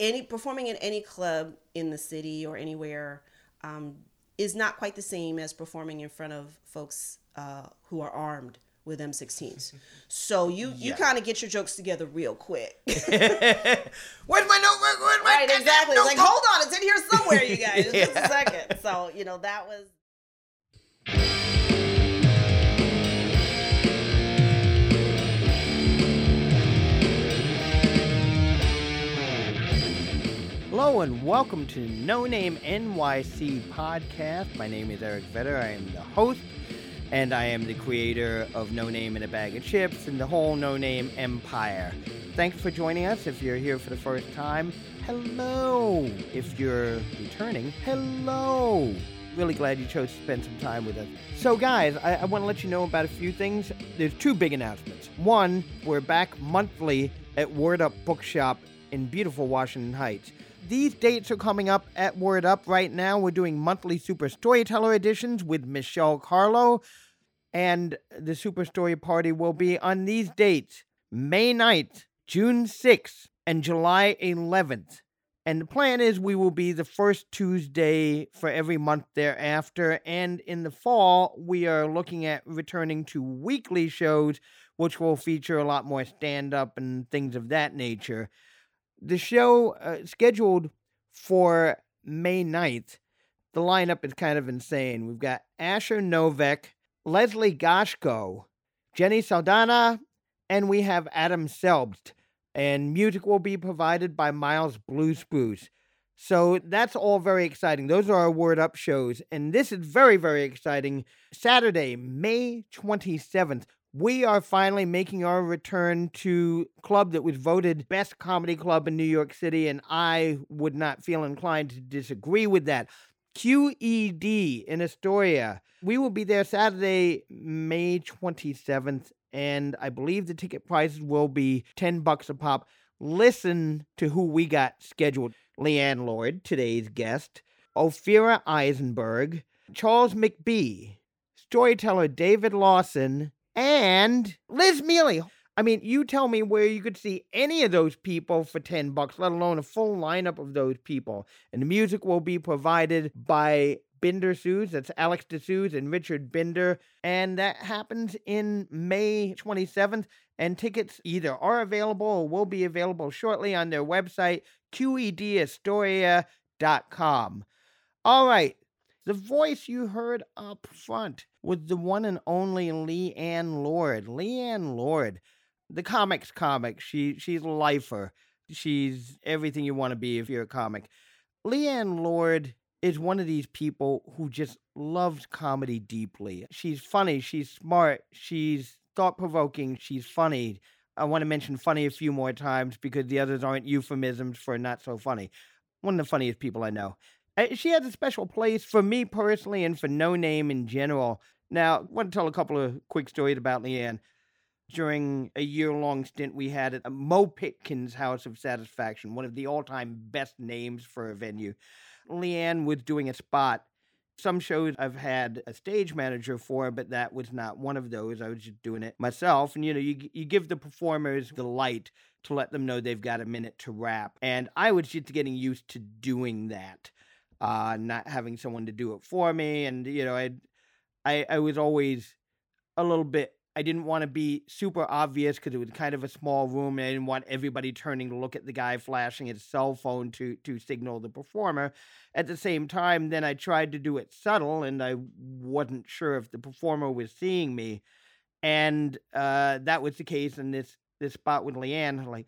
any performing in any club in the city or anywhere um, is not quite the same as performing in front of folks uh, who are armed with M16s. So you you kind of get your jokes together real quick. Where's my notebook? Where's my right, exactly. It's like, hold on, it's in here somewhere, you guys. Just a second. So, you know, that was Hello and welcome to No Name NYC podcast. My name is Eric Vetter. I am the host, and I am the creator of No Name in a Bag of Chips and the whole No Name empire. Thanks for joining us. If you're here for the first time, hello. If you're returning, hello. Really glad you chose to spend some time with us. So, guys, I, I want to let you know about a few things. There's two big announcements. One, we're back monthly at Word Up Bookshop in beautiful Washington Heights. These dates are coming up at Word Up right now. We're doing monthly Super Storyteller editions with Michelle Carlo, and the Super Story Party will be on these dates May 9th, June 6th, and July 11th. And the plan is we will be the first Tuesday for every month thereafter. And in the fall, we are looking at returning to weekly shows, which will feature a lot more stand up and things of that nature the show uh, scheduled for May 9th, the lineup is kind of insane. We've got Asher Novak, Leslie Goshko, Jenny Saldana, and we have Adam Selbst. And music will be provided by Miles Blue. So that's all very exciting. Those are our Word Up shows. And this is very, very exciting. Saturday, May 27th, we are finally making our return to club that was voted best comedy club in New York City, and I would not feel inclined to disagree with that. QED in Astoria. We will be there Saturday, May 27th, and I believe the ticket prices will be 10 bucks a pop. Listen to who we got scheduled. Leighann Lord, today's guest, Ophira Eisenberg, Charles McBee, storyteller David Lawson, and Liz Miele. I mean, you tell me where you could see any of those people for 10 bucks, let alone a full lineup of those people. And the music will be provided by Binder Sues, that's Alex DeSuze and Richard Binder. And that happens in May 27th. And tickets either are available or will be available shortly on their website, QEDAstoria.com. All right. The voice you heard up front was the one and only Leighann Lord. Leighann Lord, the comics comic. She she's a lifer. She's everything you want to be if you're a comic. Leanne Lord is one of these people who just loves comedy deeply. She's funny, she's smart, she's thought provoking, she's funny. I want to mention funny a few more times because the others aren't euphemisms for not so funny. One of the funniest people I know. Uh, She has a special place for me personally and for No Name in general. Now, I want to tell a couple of quick stories about Leighann. During a year long stint we had at Mo Pitkin's House of Satisfaction, one of the all time best names for a venue. Leighann was doing a spot. Some shows I've had a stage manager for, but that was not one of those. I was just doing it myself. And you know, you you give the performers the light to let them know they've got a minute to rap. And I was just getting used to doing that, uh, not having someone to do it for me. And you know, I I I was always a little bit. I didn't want to be super obvious because it was kind of a small room, and I didn't want everybody turning to look at the guy flashing his cell phone to to signal the performer. At the same time, then I tried to do it subtle, and I wasn't sure if the performer was seeing me, and uh, that was the case in this this spot with Leighann. Like,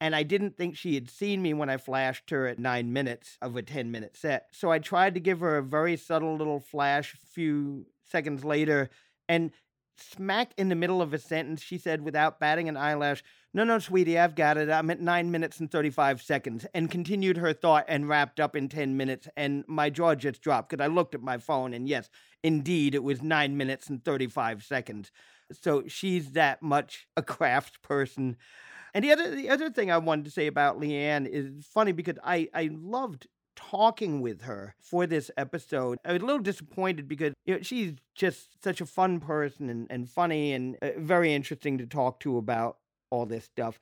and I didn't think she had seen me when I flashed her at nine minutes of a 10 minute set. So I tried to give her a very subtle little flash few seconds later, and smack in the middle of a sentence, she said without batting an eyelash, No, no, sweetie, I've got it. I'm at nine minutes and 35 seconds, and continued her thought and wrapped up in 10 minutes. And my jaw just dropped because I looked at my phone, and yes, indeed, it was nine minutes and 35 seconds. So she's that much a craft person. And the other the other thing I wanted to say about Leighann is funny because I I loved talking with her for this episode. I was a little disappointed because you know, she's just such a fun person and, and funny and uh, very interesting to talk to about all this stuff.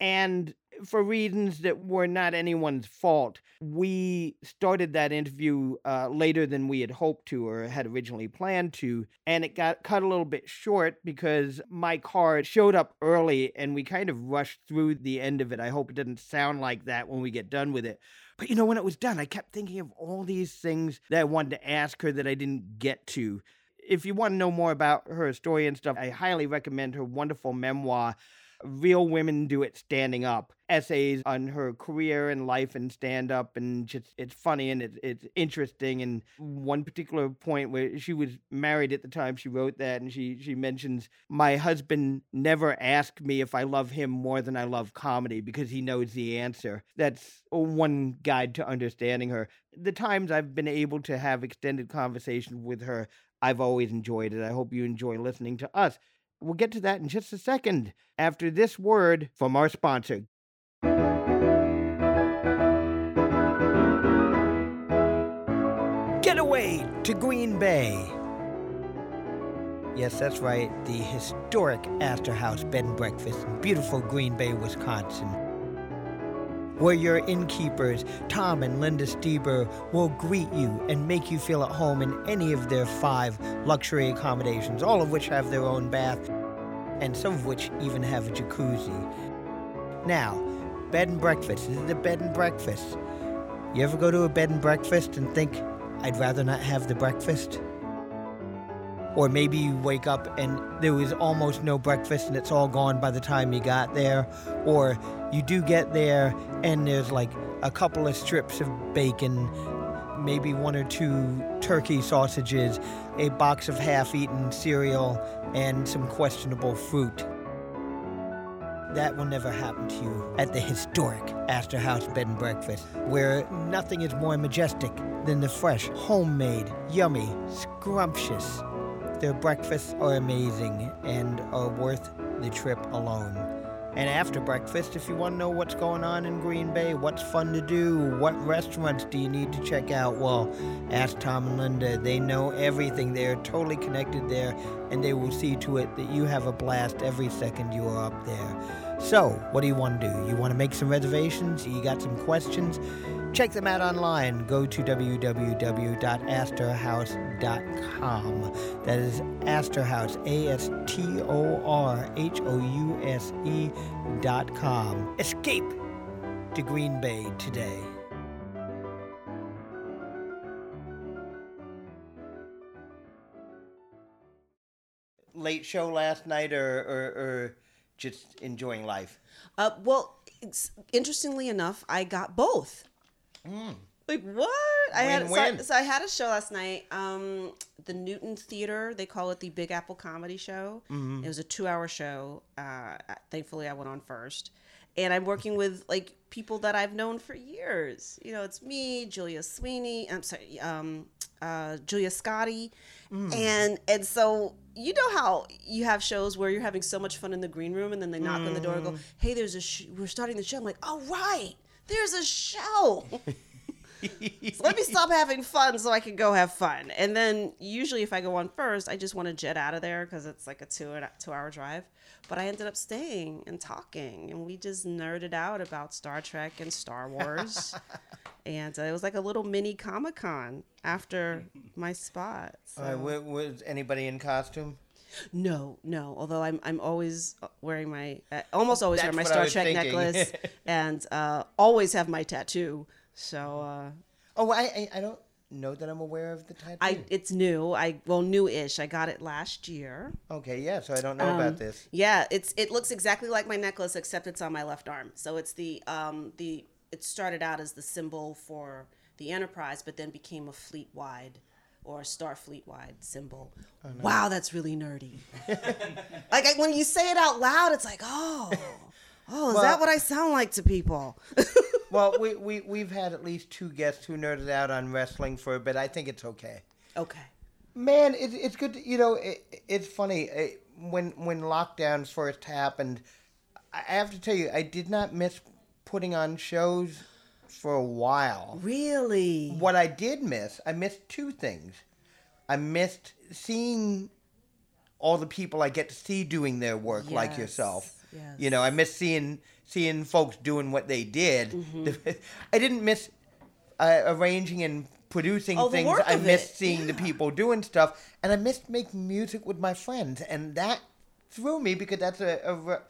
And for reasons that were not anyone's fault, we started that interview uh, later than we had hoped to or had originally planned to. And it got cut a little bit short because my car showed up early and we kind of rushed through the end of it. I hope it doesn't sound like that when we get done with it. But you know, when it was done, I kept thinking of all these things that I wanted to ask her that I didn't get to. If you want to know more about her story and stuff, I highly recommend her wonderful memoir, Real Women Do It Standing Up. Essays on her career and life and stand up, and just it's funny and it's, it's interesting. And one particular point where she was married at the time she wrote that, and she, she mentions, My husband never asked me if I love him more than I love comedy because he knows the answer. That's one guide to understanding her. The times I've been able to have extended conversations with her, I've always enjoyed it. I hope you enjoy listening to us. We'll get to that in just a second after this word from our sponsor. Get away to Green Bay. Yes, that's right, the historic Astor House Bed and Breakfast in beautiful Green Bay, Wisconsin where your innkeepers, Tom and Linda Stieber, will greet you and make you feel at home in any of their five luxury accommodations, all of which have their own bath, and some of which even have a jacuzzi. Now, bed and breakfast. This is a bed and breakfast. You ever go to a bed and breakfast and think, I'd rather not have the breakfast? Or maybe you wake up and there was almost no breakfast and it's all gone by the time you got there. Or you do get there and there's like a couple of strips of bacon, maybe one or two turkey sausages, a box of half eaten cereal, and some questionable fruit. That will never happen to you at the historic Astor House Bed and Breakfast, where nothing is more majestic than the fresh, homemade, yummy, scrumptious. Their breakfasts are amazing and are worth the trip alone. And after breakfast, if you want to know what's going on in Green Bay, what's fun to do, what restaurants do you need to check out, well, ask Tom and Linda. They know everything. They're totally connected there, and they will see to it that you have a blast every second you are up there. So, what do you want to do? You want to make some reservations? You got some questions? Check them out online. Go to www.astorhouse.com. That is Astor House, A S T O R H O U S E dot com. Escape to Green Bay today. Late show last night, or, or, or just enjoying life? Uh, well, interestingly enough, I got both. Like what? I had so I, so I had a show last night. Um, the Newton Theater. They call it the Big Apple Comedy Show. It was a two-hour show. Uh, thankfully, I went on first, and I'm working with like people that I've known for years. You know, it's me, Julia Sweeney. I'm sorry, um, uh, Julia Scotti, and and so you know how you have shows where you're having so much fun in the green room, and then they knock on the door and go, "Hey, there's a sh- we're starting the show." I'm like, "Oh right, there's a show." So let me stop having fun so I can go have fun. And then usually if I go on first, I just want to jet out of there because it's like a two two hour drive. But I ended up staying and talking, and we just nerded out about Star Trek and Star Wars. and uh, it was like a little mini Comic Con after my spot. So. Uh, was anybody in costume? No, no. Although I'm I'm always wearing my uh, almost always wear my Star Trek thinking. necklace and uh, always have my tattoo. So uh, Oh, I, I I don't know that I'm aware of the tattoo. I it's new. I well new-ish. I got it last year. okay, yeah, so I don't know Um, about this. Yeah, it's it looks exactly like my necklace except it's on my left arm. So it's the um the it started out as the symbol for the Enterprise, but then became a fleet-wide or a Starfleet-wide symbol. Wow, that's really nerdy. like I, when you say it out loud, it's like, oh, oh, is Well- that what I sound like to people? well, we, we, we've had at least two guests who nerded out on wrestling for a bit. I think it's okay. okay. Man, it, it's good. To, you know, it, it's funny. It, when when lockdowns first happened, I have to tell you, I did not miss putting on shows for a while. Really? What I did miss, I missed two things. I missed seeing all the people I get to see doing their work, like yourself. Yes. You know, I miss seeing seeing folks doing what they did. I didn't miss uh, arranging and producing Oh, things. I missed it, seeing the people doing stuff, and I missed making music with my friends, and that threw me because that's a, a,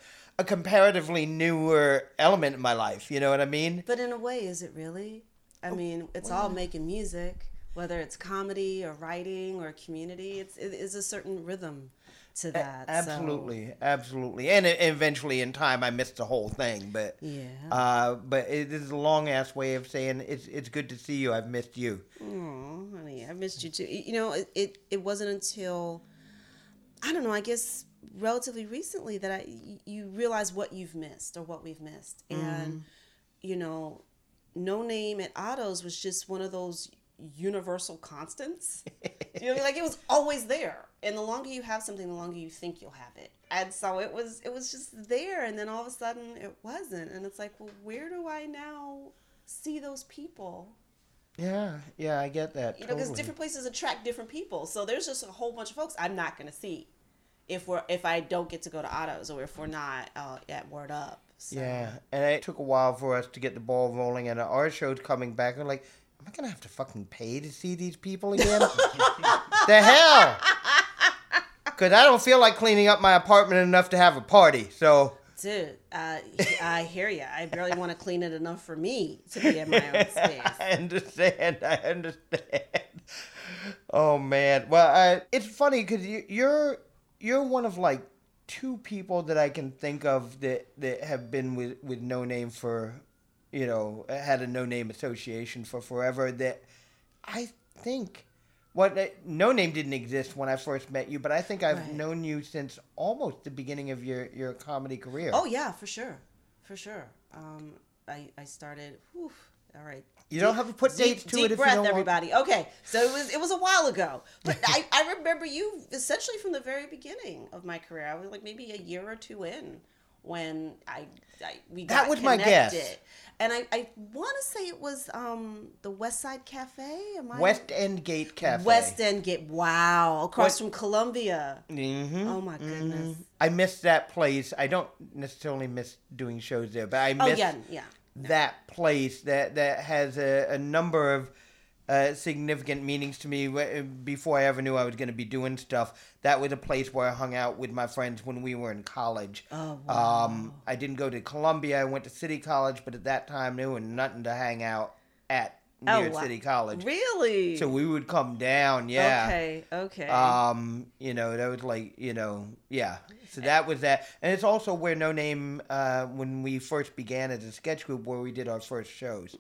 a comparatively newer element in my life. You know what I mean? But in a way, is it really? Oh, I mean, it's all making music, whether it's comedy or writing or community. It's it is a certain rhythm to that. so- Absolutely, absolutely, and e- eventually in time I missed the whole thing, but Yeah. Uh, but it is a long ass way of saying it's it's good to see you. I've missed you. Oh, honey, I missed you too. You know, it, it, it wasn't until I don't know. I guess relatively recently that I you realize what you've missed or what we've missed, mm-hmm. and you know, no name at Otto's was just one of those universal constants. you know, like it was always there, and the longer you have something, the longer you think you'll have it. And so it was, it was just there, and then all of a sudden it wasn't, and it's like, well, where do I now see those people? Yeah, yeah, I get that. you know because different places attract different people. So there's just a whole bunch of folks i'm not going to see if we're if i don't get to go to Otto's or if we're not uh, at word up so. Yeah, and it took a while for us to get the ball rolling, and our show's coming back. We're like, am I gonna have to fucking pay to see these people again? the hell? Because I don't feel like cleaning up my apartment enough to have a party. So dude uh, i hear you i barely want to clean it enough for me to be in my own space I understand. I understand. Oh man. Well, I, it's funny because you, you're you're one of like two people that I can think of that that have been with with No Name for, you know, had a No Name association for forever. That I think. What uh, No Name didn't exist when I first met you, but I think I've Right. known you since almost the beginning of your, your comedy career. oh yeah for sure for sure um, I, I started whew, all right You don't have to put deep, dates to deep it breath, don't want- everybody. Okay, so it was it was a while ago, but I, I remember you essentially from the very beginning of my career. I was like maybe a year or two in when I, I we That got was my guess. And I, I want to say it was um the West Side Cafe. Am I West End Gate Cafe. West End Gate? Wow, across What- from Columbia. Mm-hmm. Oh my goodness. I miss that place. I don't necessarily miss doing shows there, but I Oh miss yeah, yeah. That place that that has a, a number of uh, significant meanings to me. Before I ever knew I was going to be doing stuff, that was a place where I hung out with my friends when we were in college. Oh, Um, I didn't go to Columbia. I went to City College, but at that time there was nothing to hang out at Oh, near wow. City College. Really? So we would come down, yeah. Okay. Okay. Um, you know, that was like, you know, yeah. So that was that, and it's also where No Name, uh, when we first began as a sketch group, where we did our first shows.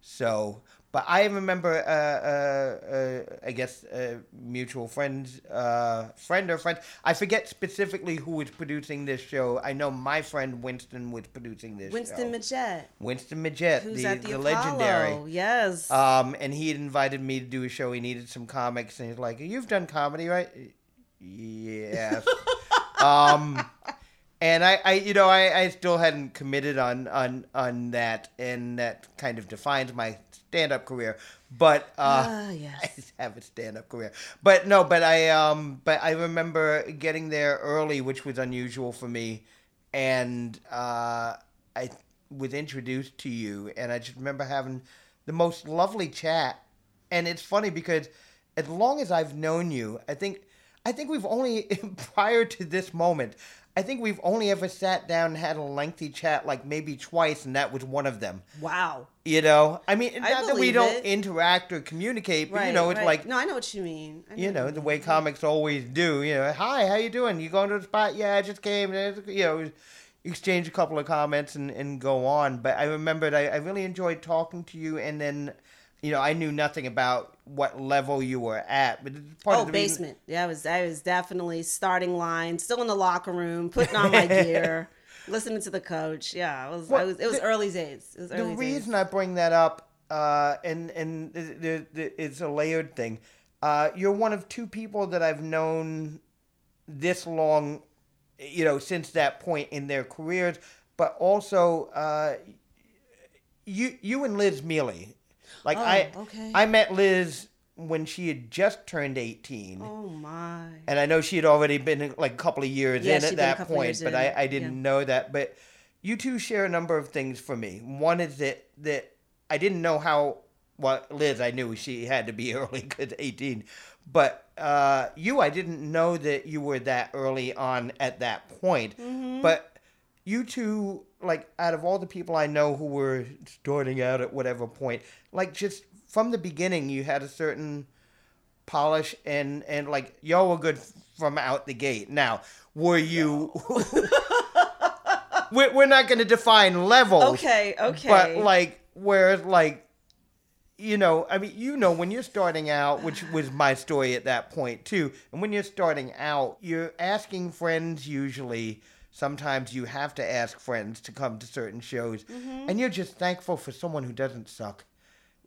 So, but I remember, uh, uh, uh, I guess, uh, mutual friends, uh, friend or friend. I forget specifically who was producing this show. I know my friend Winston was producing this. Winston show. Majet, Winston Majet, who's the, at the, the legendary. Yes. Um, and he had invited me to do a show. He needed some comics, and he's like, "You've done comedy, right?" Yes. um, and I, I, you know, I, I still hadn't committed on on on that, and that kind of defines my stand-up career. But uh, Ah, yes. I have a stand-up career. But no, but I, um, but I remember getting there early, which was unusual for me, and uh, I was introduced to you, and I just remember having the most lovely chat. And it's funny because as long as I've known you, I think I think we've only prior to this moment, I think we've only ever sat down and had a lengthy chat like maybe twice, and that was one of them. wow. You know, I mean, I not that we don't it. interact or communicate, but Right. you know, it's right. like no, I know what you mean. I you know the way comics always do. You know, hi, how you doing? You going to the spot? Yeah, I just came. You know, exchange a couple of comments and, and go on. But I remembered I, I really enjoyed talking to you, and then you know I knew nothing about what level you were at, but part Oh, of the reason- basement. Yeah, I was. I was definitely starting line, still in the locker room, putting on my gear, listening to the coach. Yeah, it was. I Well, was. It was the- early days. Was the early reason days. I bring that up, uh, and and the, the, the, it's a layered thing. Uh, you're one of two people that I've known this long, you know, since that point in their careers, but also uh, you you and Liz Miele. Like Oh, I okay. I met Liz when she had just turned 18. Oh my. And I know she had already been like a couple of years Yeah, in at that point, but in, I, I didn't yeah. know that. But you two share a number of things for me. One is that that I didn't know how. Well, Liz, I knew she had to be early because 18. But uh, you, I didn't know that you were that early on at that point. Mm-hmm. But you two, like, out of all the people I know who were starting out at whatever point, like, just from the beginning, you had a certain polish and and like y'all were good from out the gate. Now, were you? we're, we're not going to define levels. Okay, okay. But like, where like, you know, I mean, you know, when you're starting out, which was my story at that point too, and when you're starting out, you're asking friends usually. Sometimes you have to ask friends to come to certain shows, Mm-hmm. and you're just thankful for someone who doesn't suck.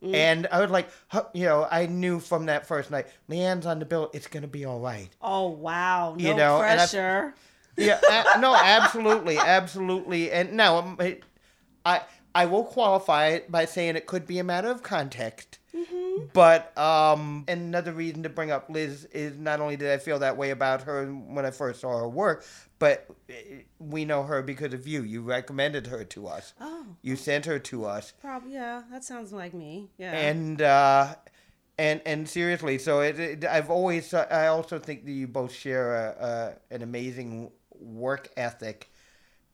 Mm. And I was like, you know, I knew from that first night, Leighann's on the bill. It's gonna be all right. oh wow. No You know, I- pressure. Yeah, no, absolutely, absolutely. And now, um, I I will qualify it by saying it could be a matter of context. But um, another reason to bring up Liz is not only did I feel that way about her when I first saw her work, but uh, we know her because of you. You recommended her to us. Oh. You sent her to us, Probably yeah. That sounds like me. Yeah. and uh, and and seriously, so it, it, I've always I also think that you both share a, a an amazing work ethic,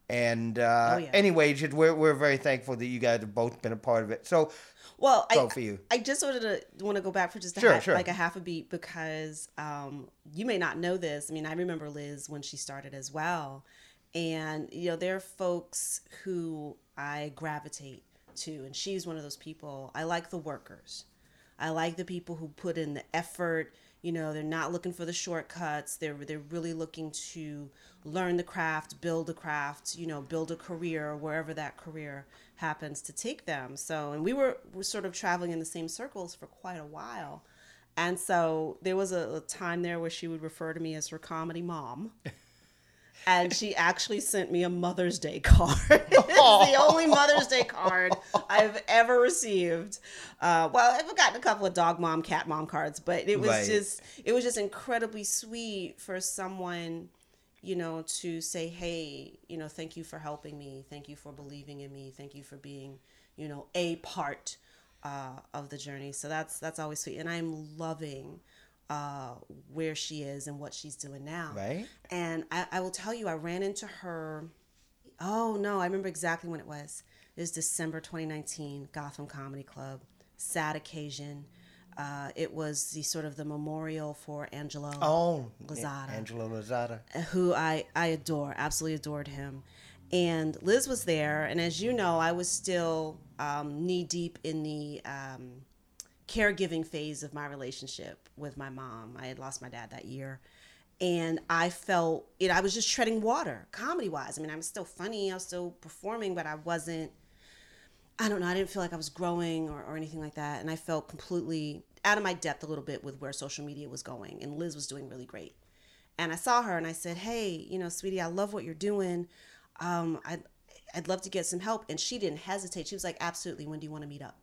and uh, Oh, yeah. anyway, we're we're very thankful that you guys have both been a part of it. So Well, I, for you. I just wanted to want to go back for just a Sure, half, sure. like a half a beat because um, you may not know this. I mean, I remember Liz when she started as well, and you know there are folks who I gravitate to, and she's one of those people. I like the workers. I like the people who put in the effort. You know, they're not looking for the shortcuts. They're they're really looking to learn the craft, build a craft. You know, build a career wherever that career happens to take them. So, and we were were sort of traveling in the same circles for quite a while. And so there was a, a time there where she would refer to me as her comedy mom. And she actually sent me a Mother's Day card. it's the only Mother's Day card I've ever received. Uh, well, I've gotten a couple of dog mom, cat mom cards, but it was Right. just it was just incredibly sweet for someone, you know, to say, "Hey, you know, thank you for helping me. Thank you for believing in me. Thank you for being, you know, a part uh, of the journey." So that's that's always sweet, and I'm loving uh, where she is and what she's doing now. Right. And I, I will tell you, I ran into her. Oh no, I remember exactly when it was. It was December 2019, Gotham Comedy Club. Sad occasion. Uh, it was the sort of the memorial for Angelo, oh, Lozada. Angelo Lozada. who I I adore, absolutely adored him. And Liz was there, and as you know, I was still um, knee deep in the um, caregiving phase of my relationship with my mom. I had lost my dad that year. And I felt it, I was just treading water, comedy wise. I mean, I was still funny, I was still performing, but I wasn't, I don't know, I didn't feel like I was growing or, or anything like that. And I felt completely out of my depth a little bit with where social media was going. And Liz was doing really great. And I saw her and I said, Hey, you know, sweetie, I love what you're doing. Um, I'd, I'd love to get some help. And she didn't hesitate. She was like, Absolutely. When do you want to meet up?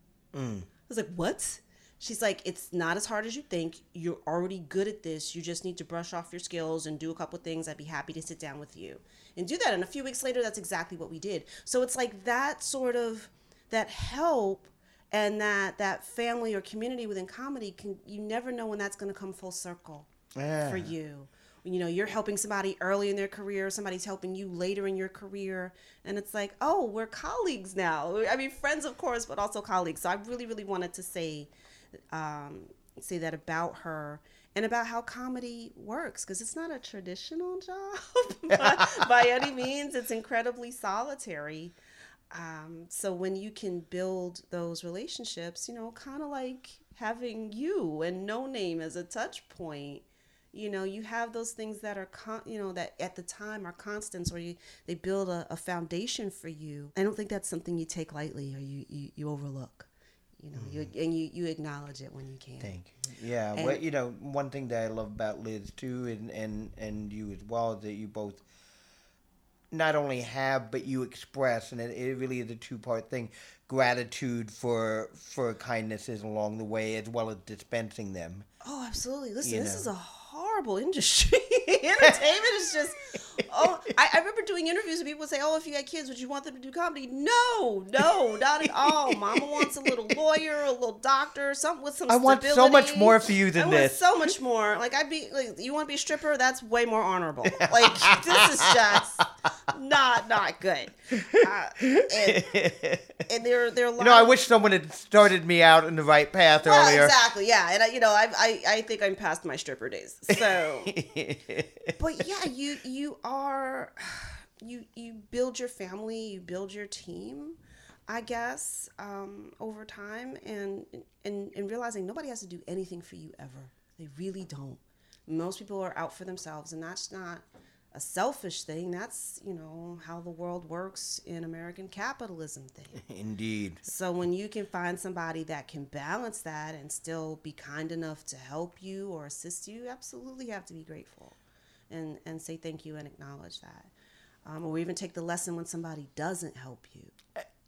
I was like, what? She's like, it's not as hard as you think. You're already good at this. You just need to brush off your skills and do a couple things. I'd be happy to sit down with you and do that. And a few weeks later, that's exactly what we did. So it's like that sort of that help and that that family or community within comedy can you never know when that's going to come full circle Yeah. for you. You know, you're helping somebody early in their career, somebody's helping you later in your career, and it's like, oh, we're colleagues now. I mean, friends, of course, but also colleagues. So I really, really wanted to say, um, say that about her and about how comedy works because it's not a traditional job by, by any means. It's incredibly solitary. Um, so when you can build those relationships, you know, kind of like having you and no name as a touch point, you know, you have those things that are, con- you know, that at the time are constants or you, they build a, a foundation for you. I don't think that's something you take lightly or you, you, you overlook, you know, you, mm-hmm. and you, you acknowledge it when you can. Thank you. Yeah, And- well, you know, one thing that I love about Liz too, and and and you as well, is that you both not only have but you express, and it, it really is a two part thing. Gratitude for for kindnesses along the way, as well as dispensing them. Oh, absolutely. Listen, You this know. is a horrible industry. Entertainment is just. Oh, I, I remember doing interviews and people would say, "Oh, if you had kids, would you want them to do comedy?" No, no, not at all. Mama wants a little lawyer, a little doctor, something with some. I want so much more for you I than want this. so much more. Like I'd be like, you want to be a stripper? That's way more honorable. Like this is just not not good. Uh, and, and there there are a lot You know, I wish someone had started me out in the right path well, earlier. exactly, yeah, and I, you know, I, I, I think I'm past my stripper days. So, but yeah, you, you are, you, you build your family, you build your team, I guess, um, over time, and, and and realizing nobody has to do anything for you ever. They really don't. Most people are out for themselves, and that's not a selfish thing. That's you know how the world works in American capitalism thing. Indeed. So when you can find somebody that can balance that and still be kind enough to help you or assist you, you absolutely have to be grateful, and and say thank you and acknowledge that, um, or even take the lesson when somebody doesn't help you.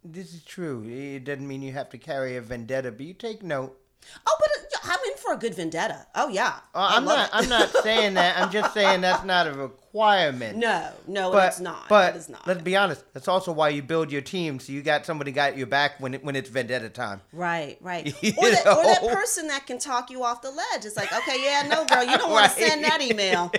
This is true. It doesn't mean you have to carry a vendetta, but you take note. Oh, but uh, I'm in for a good vendetta. Oh yeah, Uh, I'm not. it. I'm not saying that. I'm just saying that's not a requirement. no, no, but it's not. But it is not. let's be honest. That's also why you build your team, so you got somebody got your back when it, when it's vendetta time. Right, right. Or that, or that person that can talk you off the ledge. It's like, okay, yeah, no, girl, you don't want to send that email.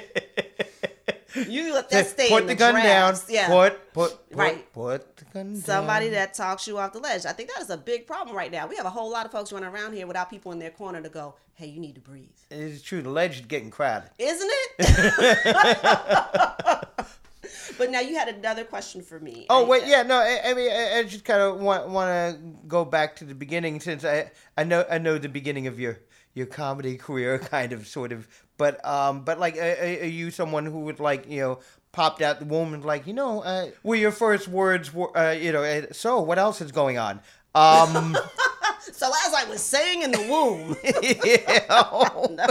You let that stay put in the, the, gun drafts. down. Yeah. Put put put, Right. put the gun down. somebody down. that talks you off the ledge. I think that is a big problem right now. We have a whole lot of folks running around here without people in their corner to go, "Hey, you need to breathe," It's true. The ledge is getting crowded. isn't it? but now you had another question for me. Oh wait, yeah, no. I, I mean, I, I just kind of want want to go back to the beginning since I I know I know the beginning of your your comedy career, kind of, sort of. But um, but like, are, are you someone who would like you know popped out the womb and like you know, uh, were your first words were uh, you know, uh, so what else is going on? Um, So as I was saying in the womb, yeah.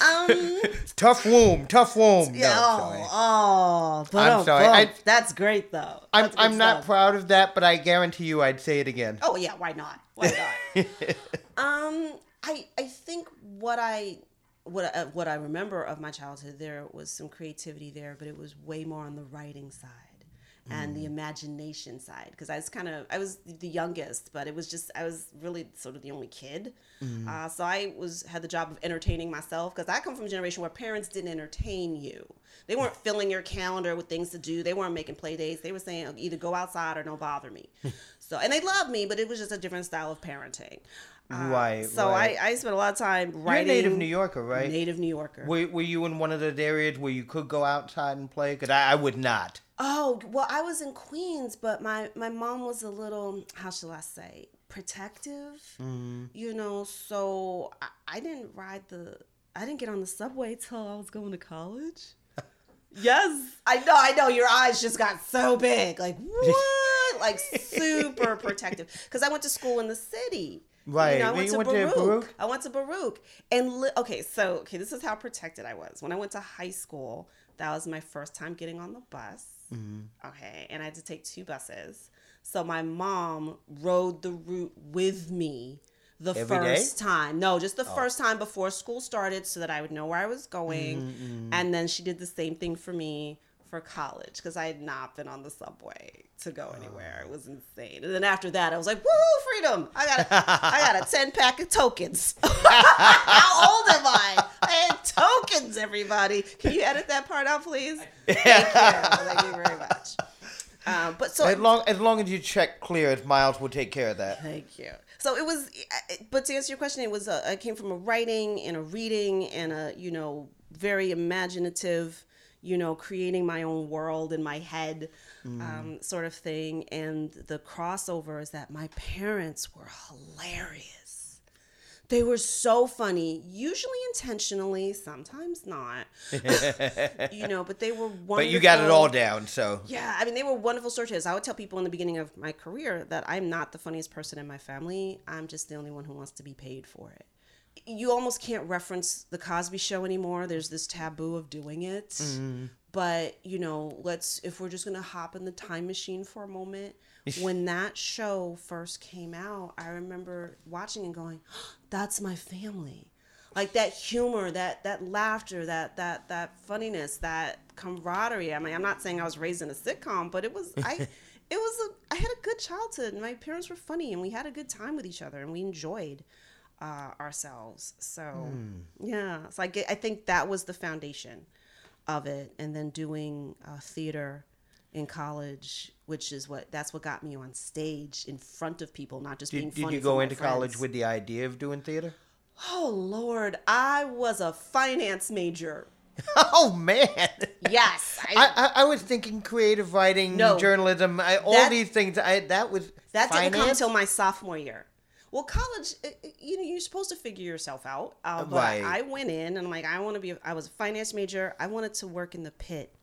um, tough womb, tough womb. No, yeah, sorry. oh, oh, but I'm sorry, I- that's great though. I'm I'm not stuff. proud of that, but I guarantee you, I'd say it again. Oh yeah, why not? Why not? um, I I think what I what I, what I remember of my childhood there was some creativity there, but it was way more on the writing side and the imagination side because I was kind of I was the youngest, but it was just I was really sort of the only kid. Uh, so I was had the job of entertaining myself because I come from a generation where parents didn't entertain you. They weren't filling your calendar with things to do. They weren't making play dates. They were saying either go outside or don't bother me. so and they loved me, but it was just a different style of parenting. Uh, Right, So right. I, I spent a lot of time You're a native New Yorker, right? Native New Yorker. Were, were you in one of those areas where you could go outside and play? Because I, I would not. Oh well, I was in Queens, but my my mom was a little how shall I say protective. You know, so I, I didn't ride the I didn't get on the subway till I was going to college. yes, I know, I know. Your eyes just got so big, like what? like super protective. Because I went to school in the city. Right. You know, I You went, to, went to Baruch. Baruch? I went to Baruch. And li- okay, so okay, this is how protected I was. When I went to high school, that was my first time getting on the bus. Mm-hmm. Okay, and I had to take two buses. So my mom rode the route with me the Every day? Oh. first time. No, just the first time before school started so that I would know where I was going. Mm-hmm, And then she did the same thing for me for college because I had not been on the subway to go anywhere. It was insane. And then after that, I was like, "Woo, freedom! I got, a, I got a ten pack of tokens. How old am I? I had tokens. Everybody, can you edit that part out, please? Thank you. Thank you very much. Um, but so As long as long as you check clear, Miles will take care of that. Thank you. So it was, but to answer your question, it was. A, I came from a writing and a reading and a you know very imaginative, you know, creating my own world in my head, um, sort of thing. And the crossover is that my parents were hilarious. They were so funny, usually intentionally, sometimes not. you know, but they were wonderful. But you got it all down, so Yeah, I mean, they were wonderful storytellers. I would tell people in the beginning of my career that I'm not the funniest person in my family. I'm just the only one who wants to be paid for it. You almost can't reference the Cosby Show anymore. There's this taboo of doing it. Mm-hmm. But you know, let's if we're just gonna hop in the time machine for a moment. when that show first came out, I remember watching and going, "That's my family." Like that humor, that that laughter, that that that funniness, that camaraderie. I mean, I'm not saying I was raised in a sitcom, but it was I. It was a. I had a good childhood. and My parents were funny, and we had a good time with each other, and we enjoyed uh, ourselves. So yeah, so I get, I think that was the foundation of it, and then doing uh, theater in college, which is what that's what got me on stage in front of people, not just being Did, did funny you go into college with the idea of doing theater? Oh Lord, I was a finance major. Oh man. Yes, I, I, I, was thinking creative writing, No. journalism, I, all That- these things. I that was that didn't come finance? until my sophomore year. Well, college, uh, uh, you know, you're supposed to figure yourself out. Uh, but Right. I, I went in and I'm like, I want to be. I was a finance major. I wanted to work in the pit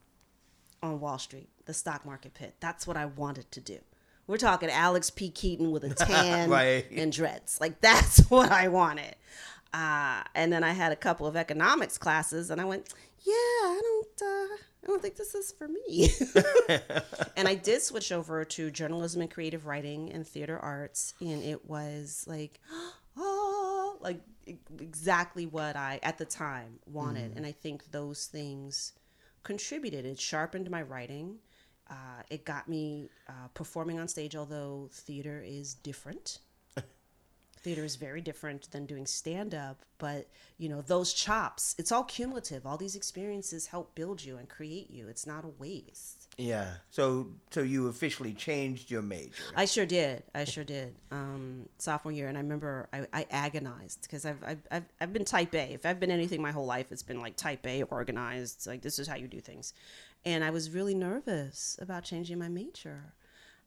on Wall Street, the stock market pit. That's what I wanted to do. We're talking Alex P. Keaton with a tan Right. and dreads. Like that's what I wanted. Uh, and then I had a couple of economics classes, and I went, yeah, I don't, uh, I don't think this is for me. and I did switch over to journalism and creative writing and theater arts, and it was like, oh, like exactly what I at the time wanted. And I think those things contributed. It sharpened my writing. Uh, it got me uh, performing on stage, although theater is different. Theater is very different than doing stand up, but you know, those chops, it's all cumulative. All these experiences help build you and create you. It's not a waste. Yeah. So so you officially changed your major. I sure did. I sure did. Um, sophomore year, and I remember I, I agonized because I've, I've I've I've been type A. If I've been anything my whole life, it's been like type A, organized. Like this is how you do things, and I was really nervous about changing my major.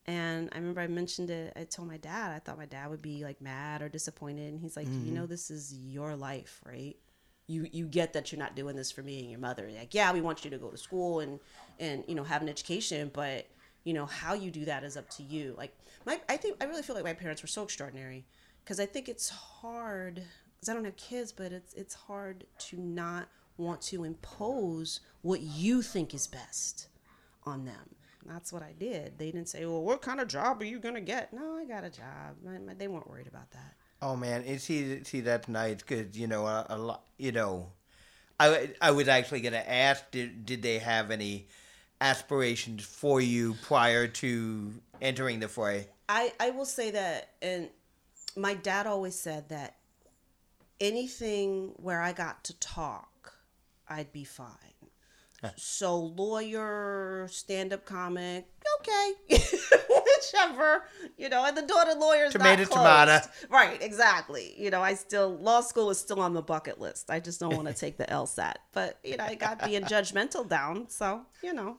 And I remember I mentioned it. I told my dad. I thought my dad would be like mad or disappointed, and he's like, "You know, mm-hmm. this is your life, right? you you get that you're not doing this for me and your mother. Like, yeah, we want you to go to school and and you know have an education, but you know how you do that is up to you. Like my, I think I really feel like my parents were so extraordinary because I think it's hard because I don't have kids, but it's it's hard to not want to impose what you think is best on them. That's what I did. They didn't say, "Well, what kind of job are you gonna get?" No, I got a job. My, my, they weren't worried about that. Oh man, and see, see that's nice because you know a, a lot. You know, I I was actually gonna ask did did they have any aspirations for you prior to entering the fray? I, I will say that, and my dad always said that anything where I got to talk, I'd be fine. So lawyer, stand up comic, okay, whichever, you know. And the daughter lawyer's Tomato, not tomato. right? Exactly. You know, I still law school is still on the bucket list. I just don't want to take the LSAT, but you know, I got being judgmental down, so you know,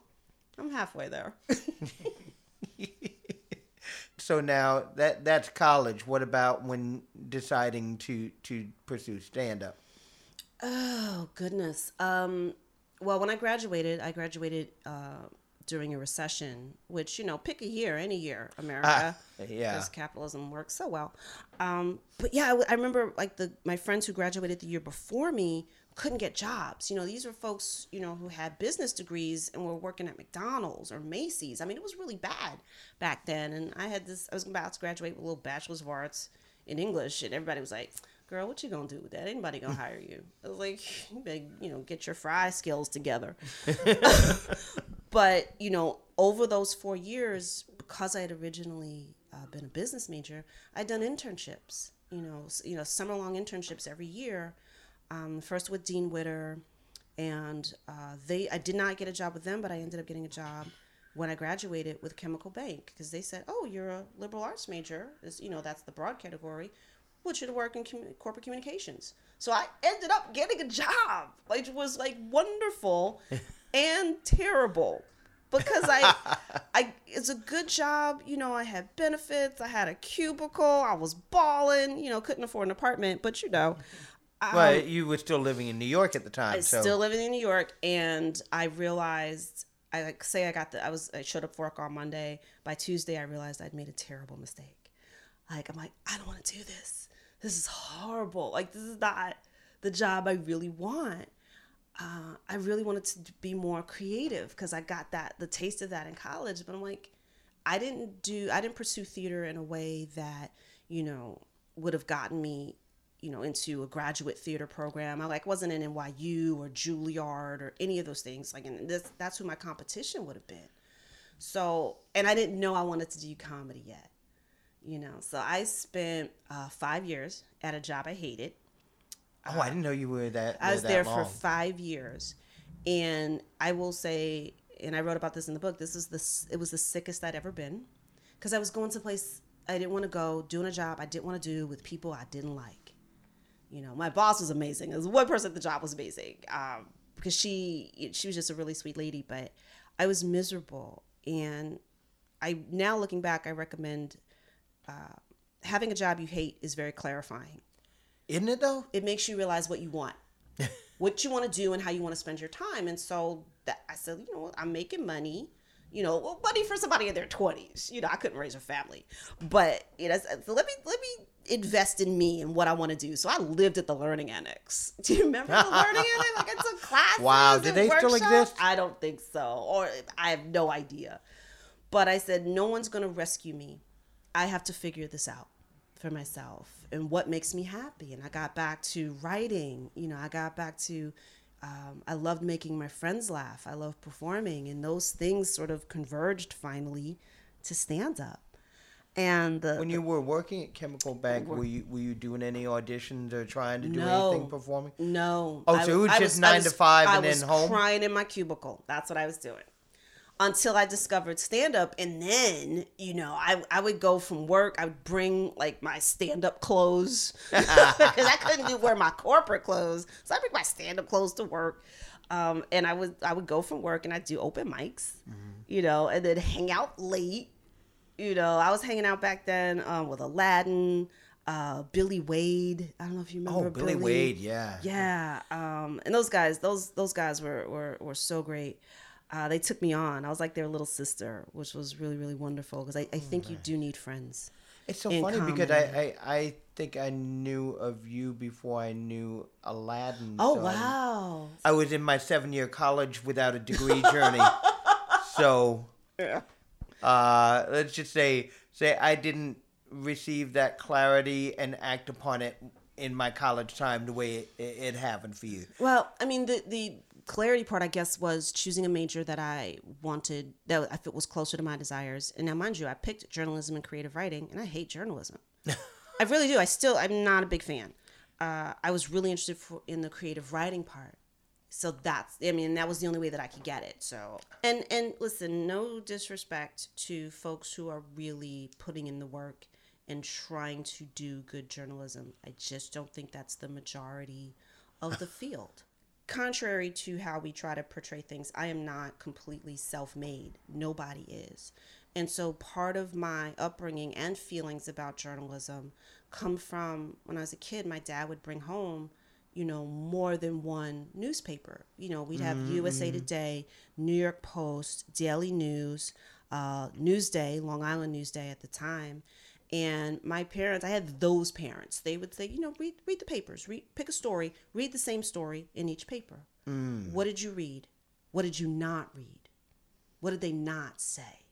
I'm halfway there. So now that that's college. What about when deciding to to pursue stand up? Oh goodness. Um, well, when I graduated, I graduated uh, during a recession, which you know, pick a year, any year, America, Ah, yeah. because capitalism works so well. Um, but yeah, I remember like the my friends who graduated the year before me couldn't get jobs. You know, these were folks you know who had business degrees and were working at McDonald's or Macy's. I mean, it was really bad back then. And I had this. I was about to graduate with a little bachelor's of arts in English, and everybody was like, "Girl, what you gonna do with that? Anybody gonna hire you." I was like, "You better, you know, get your fry skills together." but you know, over those four years, because I had originally uh, been a business major, I'd done internships. You know, you know, summer long internships every year. Um, first with Dean Witter, and uh, they I did not get a job with them, but I ended up getting a job when I graduated with Chemical Bank because they said, "Oh, you're a liberal arts major. Is you know that's the broad category. Would you to work in commu- corporate communications?" So I ended up getting a job, which was like wonderful and terrible because I, I it's a good job. You know, I had benefits. I had a cubicle. I was balling. You know, couldn't afford an apartment, but you know. Well, you were still living in New York at the time, I so still living in New York, and I realized I like say I got the I was I showed up for work on Monday. By Tuesday, I realized I'd made a terrible mistake. Like I'm like I don't want to do this. This is horrible. Like this is not the job I really want. Uh, I really wanted to be more creative because I got that the taste of that in college. But I'm like, I didn't do I didn't pursue theater in a way that you know would have gotten me you know into a graduate theater program. I like wasn't in NYU or Juilliard or any of those things. Like, and this that's who my competition would have been. So, and I didn't know I wanted to do comedy yet. You know, so I spent uh, five years at a job I hated. Oh, I didn't know you were that. I was that there long. for five years, and I will say, and I wrote about this in the book. This is the it was the sickest I'd ever been, because I was going to a place I didn't want to go, doing a job I didn't want to do with people I didn't like. You know, my boss was amazing. There was one person at the job was amazing, um, because she she was just a really sweet lady, but I was miserable, and I now looking back, I recommend uh, having a job you hate is very clarifying. Isn't it though? it makes you realize what you want what you want to do and how you want to spend your time. And so that i said you know i'm making money you know well, money for somebody in their 20s you know i couldn't raise a family. But you know so let me let me invest in me and what i want to do. So i lived at the learning annex. Do you remember the learning annex? Like i took classes Wow, do and they still exist? i don't think so or i have no idea. But i said no one's going to rescue me i have to figure this out for myself and what makes me happy. And I got back to writing. You know, I got back to, um, I loved making my friends laugh. I love performing. And those things sort of converged finally to stand up. And the, When you were working at Chemical Bank, were you were you doing any auditions or trying to do No. anything performing? No. Oh, I so it was just I nine to five I and then was home? crying in my cubicle. That's what I was doing. Until I discovered stand up. And then, you know, I, I would go from work, I would bring like my stand up clothes because I couldn't do wear my corporate clothes. So I bring my stand up clothes to work. Um, and I would I would go from work and I'd do open mics, you know, and then hang out late. You know, I was hanging out back then um, with Aladdin, uh, Billy Wade. I don't know if you remember Oh, Billy Wade, yeah. yeah, um, and those guys, those those guys were were, were so great. Uh, they took me on. I was like their little sister, which was really really wonderful because I, I think you do need friends. It's so in funny because I. I I think I knew of you before I knew Aladdin. Oh so I- wow! I was in my seven year college without a degree journey. so Yeah. uh, let's just say say I didn't receive that clarity and act upon it in my college time the way it, it happened for you. Well, I mean the the clarity part, I guess, was choosing a major that I wanted that if it was closer to my desires. And now, mind you, I picked journalism and creative writing, and I hate journalism. I really do. I still, I'm not a big fan. Uh, I was really interested for, in the creative writing part. So that's, I mean, that was the only way that I could get it. So, and and listen, no disrespect to folks who are really putting in the work and trying to do good journalism. I just don't think that's the majority of the field. Contrary to how we try to portray things, I am not completely self made. Nobody is. And so part of my upbringing and feelings about journalism come from when I was a kid, my dad would bring home, you know, more than one newspaper. You know, we'd have USA Today, New York Post, Daily News, uh, Newsday, Long Island Newsday at the time. And my parents, I had those parents. They would say, you know, read read the papers, read pick a story, read the same story in each paper. What did you read? What did you not read? What did they not say?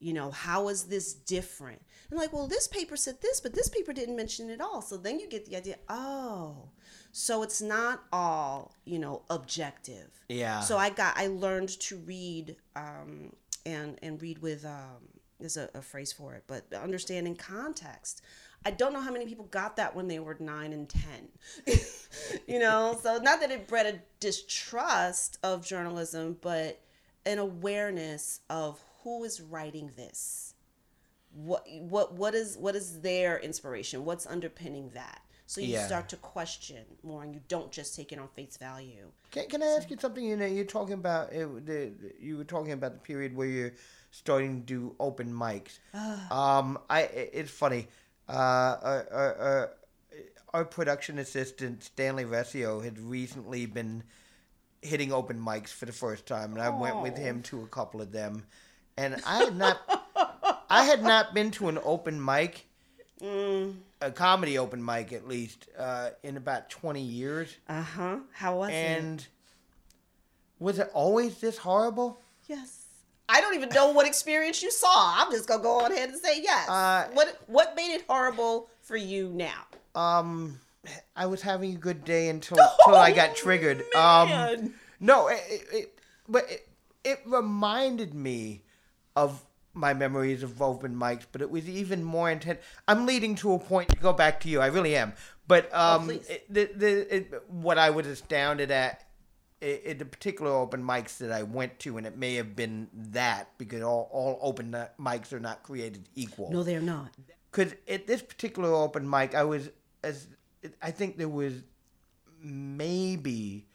You know, how is this different? And like, well, this paper said this, but this paper didn't mention it all. So then you get the idea, oh, so it's not all, you know, objective. Yeah. So I got, I learned to read um, and and read with um, there's a, a phrase for it, but understanding context. I don't know how many people got that when they were nine and ten. you know, so not that it bred a distrust of journalism, but an awareness of who is writing this. What what what is what is their inspiration? What's underpinning that? So you Yeah. start to question more, and you don't just take it on face value. Can, can I ask you something? You know, you're talking about it, the, you were talking about the period where you're starting to do open mics. um, I it's funny. Uh, our, our, our, our production assistant Stanley Resio had recently been hitting open mics for the first time, and I went with him to a couple of them, and I had not, I had not been to an open mic. Uh, a comedy open mic at least uh, in about 20 years. Uh huh. How was it? And was it always this horrible? Yes. I don't even know what experience you saw. I'm just gonna go on ahead and say yes. Uh, what What made it horrible for you now? Um, I was having a good day until until I got triggered. Um, man. no, it, it, it but it, it reminded me of my memories of open mics, but it was even more intense. I'm leading to a point to go back to you. I really am. But um, please. it, the, the, it, what I was astounded at in the particular open mics that I went to, and it may have been that because all, all open mics are not created equal No, they're not. because at this particular open mic, I was as I think there was maybe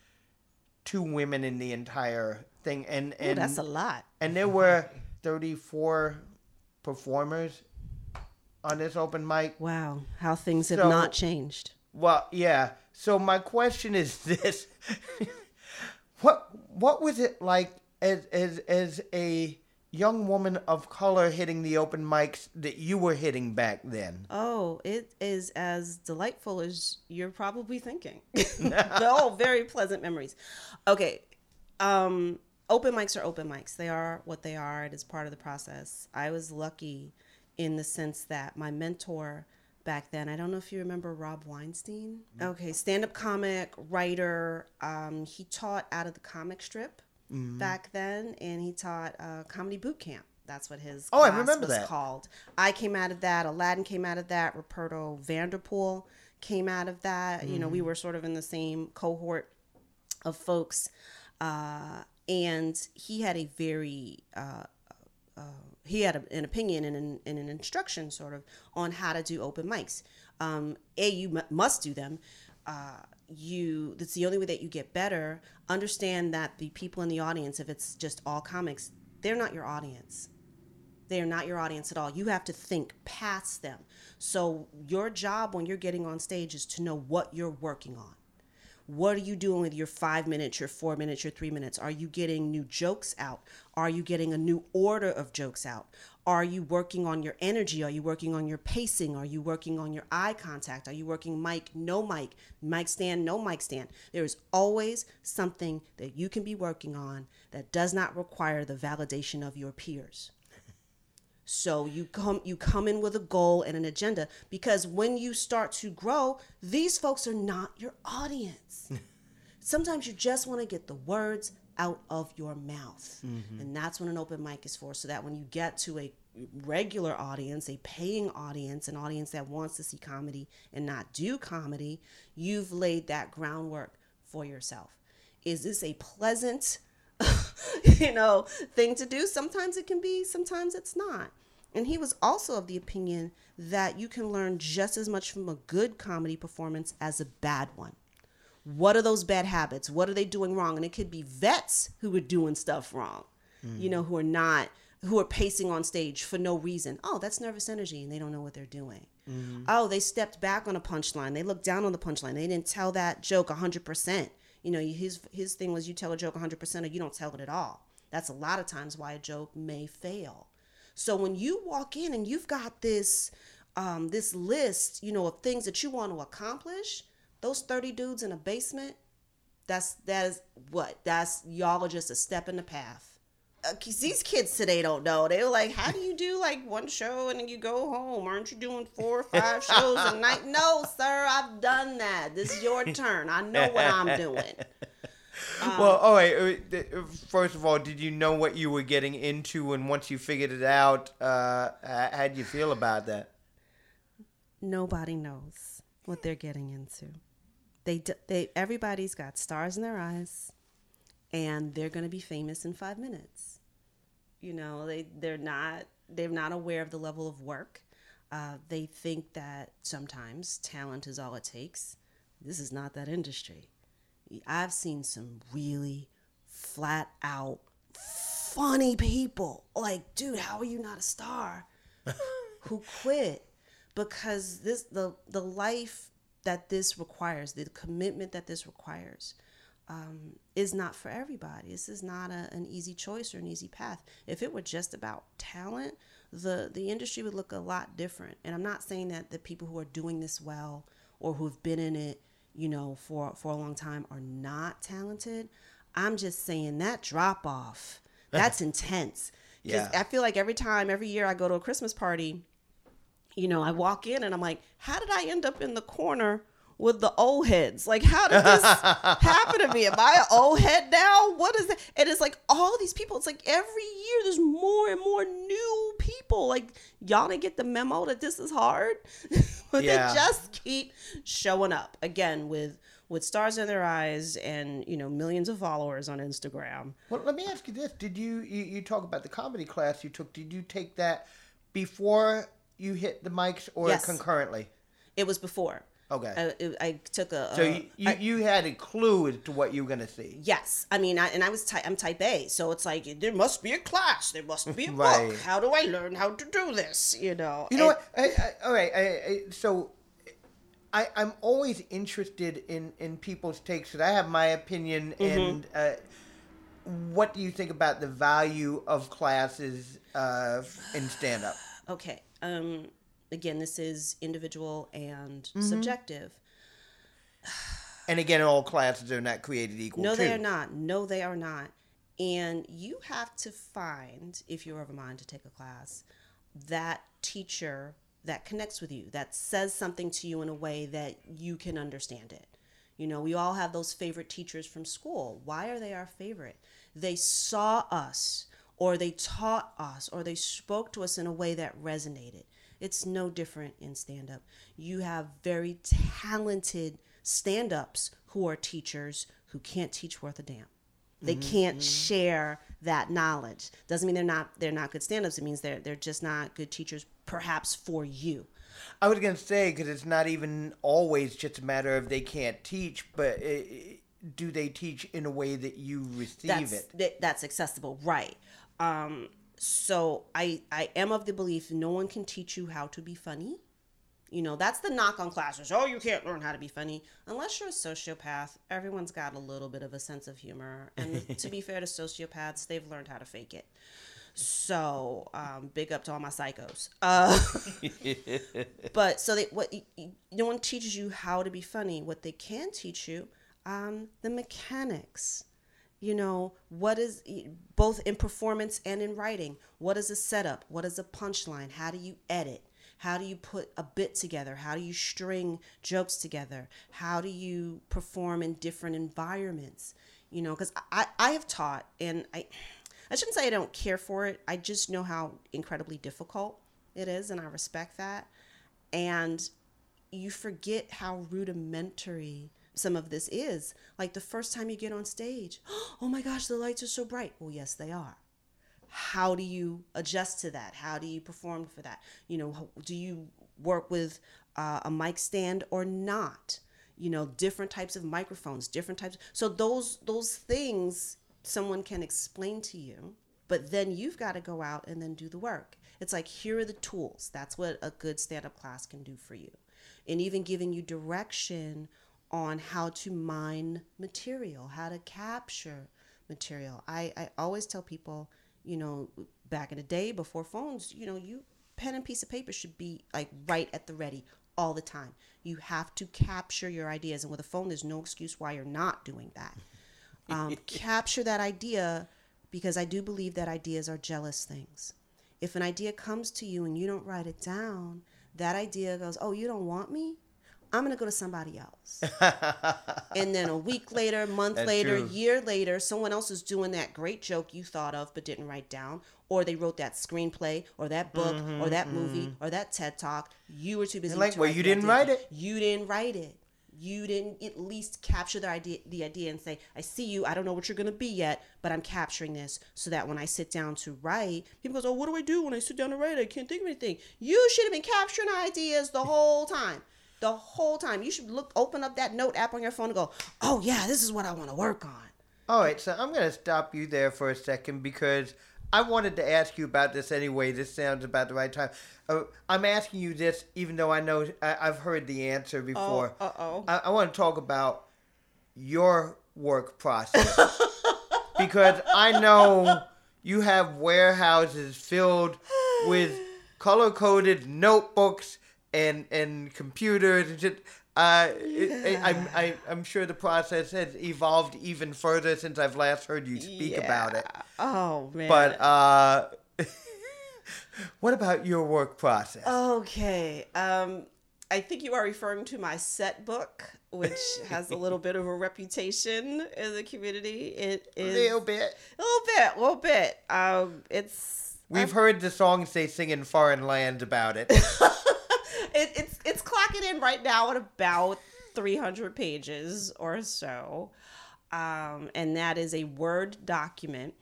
two women in the entire thing, and Ooh, and that's a lot. and there were thirty four performers on this open mic. Wow, how things have So- not changed. Well, yeah. So my question is this: what what was it like as as as a young woman of color hitting the open mics that you were hitting back then? Oh, it is as delightful as you're probably thinking. They're all very pleasant memories. Okay. Um, open mics are open mics. They are what they are. It is part of the process. I was lucky in the sense that my mentor back then, I don't know if you remember Rob Weinstein. Okay, stand up comic, writer. Um, he taught out of the comic strip back then, and he taught uh, comedy boot camp. That's what his Oh, I remember was that. called. I came out of that. Aladdin came out of that. Roberto Vanderpool came out of that. You know, we were sort of in the same cohort of folks. Uh, and he had a very, uh, uh, he had a, an opinion and an, and an instruction sort of on how to do open mics. Um, a, you m- must do them. Uh, you, that's the only way that you get better. Understand that the people in the audience, if it's just all comics, they're not your audience they are not your audience at all. You have to think past them. So your job when you're getting on stage is to know what you're working on. What are you doing with your five minutes, your four minutes, your three minutes? Are you getting new jokes out? Are you getting a new order of jokes out? Are you working on your energy? Are you working on your pacing? Are you working on your eye contact? Are you working mic, no mic, mic stand, no mic stand? There is always something that you can be working on that does not require the validation of your peers. So you come you come in with a goal and an agenda because when you start to grow, these folks are not your audience. Sometimes you just want to get the words out of your mouth. Mm-hmm. And that's what an open mic is for so that when you get to a regular audience, a paying audience, an audience that wants to see comedy and not do comedy, you've laid that groundwork for yourself. Is this a pleasant you know, thing to do. Sometimes it can be, sometimes it's not. And he was also of the opinion that you can learn just as much from a good comedy performance as a bad one. What are those bad habits? What are they doing wrong? And it could be vets who are doing stuff wrong, you know, who are not, who are pacing on stage for no reason. Oh, that's nervous energy and they don't know what they're doing. Mm-hmm. Oh, they stepped back on a punchline. They looked down on the punchline. They didn't tell that joke 100%. You know, his his thing was you tell a joke 100% or you don't tell it at all. That's a lot of times why a joke may fail. So when you walk in and you've got this um, this list, you know, of things that you want to accomplish, those 30 dudes in a basement, that's that is what? That's y'all are just a step in the path. Uh, these kids today don't know. They were like, "How do you do like one show and then you go home? Aren't you doing four or five shows a night?" No, sir, I've done that. This is your turn. I know what I'm doing. well, all right. uh, uh, First of all, did you know what you were getting into, and once you figured it out, uh, how'd you feel about that? Nobody knows what they're getting into. They they everybody's got stars in their eyes, and they're going to be famous in five minutes. You know, they they're not they're not aware of the level of work. Uh, they think that sometimes talent is all it takes. This is not that industry. I've seen some really flat out funny people. Like, dude, how are you not a star? Who quit because this the the life that this requires, the commitment that this requires, um, is not for everybody. This is not a, an easy choice or an easy path. If it were just about talent, the the industry would look a lot different. And I'm not saying that the people who are doing this well or who've been in it, you know, for for a long time are not talented. I'm just saying that drop off, that's intense. Because Yeah. I feel like every time, every year I go to a Christmas party, you know, I walk in and I'm like, how did I end up in the corner with the old heads? Like, how did this happen to me? Am I an old head now? What is that? And it's like all these people. It's like every year there's more and more new people. Like, y'all didn't get the memo that this is hard, but Yeah. they just keep showing up again with with stars in their eyes and you know millions of followers on Instagram. Well, let me ask you this: Did you, you you talk about the comedy class you took? Did you take that before you hit the mics or Yes. concurrently? It was before. Okay. I, I took a. So you, you, I- you had a clue as to what you were gonna see. Yes, I mean, I, and I was type. I'm type A, so it's like there must be a class, there must be a Right. book. How do I learn how to do this? You know. You know And- what? I, I, all right. I, so I, I'm always interested in, in people's takes. And I have my opinion. Mm-hmm. And uh, what do you think about the value of classes uh, in stand up? Okay. Um. Again, this is individual and Mm-hmm. subjective. And again, all classes are not created equal. No, they are not. No, they are not. And you have to find, if you're of a mind to take a class, that teacher that connects with you, that says something to you in a way that you can understand it. You know, we all have those favorite teachers from school. Why are they our favorite? They saw us, or they taught us, or they spoke to us in a way that resonated. It's no different in stand up. You have very talented stand ups who are teachers who can't teach worth a damn. They can't share that knowledge. Doesn't mean they're not they're not good stand-ups. It means they're they're just not good teachers perhaps for you. I was gonna say because it's not even always just a matter of they can't teach, but uh do they teach in a way that you receive That's it? that, that's accessible, right? Um, so I I am of the belief no one can teach you how to be funny. You know, that's the knock on classes. Oh, you can't learn how to be funny unless you're a sociopath. Everyone's got a little bit of a sense of humor, and to be fair to sociopaths, they've learned how to fake it. So, um, big up to all my psychos. Uh, but so they what no one teaches you how to be funny. What they can teach you, um, the mechanics. You know what is both in performance and in writing. What is a setup? What is a punchline? How do you edit? How do you put a bit together? How do you string jokes together? How do you perform in different environments? You know, because I, I have taught, and I, I shouldn't say I don't care for it. I just know how incredibly difficult it is, and I respect that. And you forget how rudimentary some of this is. Like the first time you get on stage, oh my gosh, the lights are so bright. Well, yes, they are. How do you adjust to that? How do you perform for that? You know, do you work with uh, a mic stand or not? You know, different types of microphones, different types. So those those things someone can explain to you, but then you've got to go out and then do the work. It's like here are the tools. That's what a good stand-up class can do for you, and even giving you direction on how to mine material, how to capture material. I, I always tell people, you know, back in the day before phones, you know, you pen and piece of paper should be like right at the ready all the time. You have to capture your ideas, and with a phone, there's no excuse why you're not doing that. Um, capture that idea because I do believe that ideas are jealous things. If an idea comes to you and you don't write it down, that idea goes, Oh, you don't want me? I'm going to go to somebody else. and then a week later, month That's later, true. year later, someone else is doing that great joke you thought of but didn't write down, or they wrote that screenplay, or that book, or that movie, or that TED talk. You were too busy. Mm-hmm, like, to well, you didn't idea. write it. You didn't write it. You didn't at least capture the idea, the idea, and say, "I see you. I don't know what you're gonna be yet, but I'm capturing this so that when I sit down to write, people goes, oh, what do I do when I sit down to write? I can't think of anything. You should have been capturing ideas the whole time." The whole time, you should look, open up that note app on your phone and go, "Oh yeah, this is what I want to work on." All right, so I'm going to stop you there for a second because I wanted to ask you about this anyway. This sounds about the right time. Uh, I'm asking you this even though I know I, I've heard the answer before. uh oh. I, I want to talk about your work process because I know you have warehouses filled with color coded notebooks and and computers and shit. Uh, I, I'm I, I'm sure the process has evolved even further since I've last heard you speak about it. Oh man. But uh, what about your work process? Okay. Um, I think you are referring to my set book, which has a little bit of a reputation in the community. It is a little bit. a little bit, a little bit. Um, it's We've heard the songs they sing in foreign lands about it. it, it's it's clocking in right now at about 300 pages or so. Um, and that is a word document.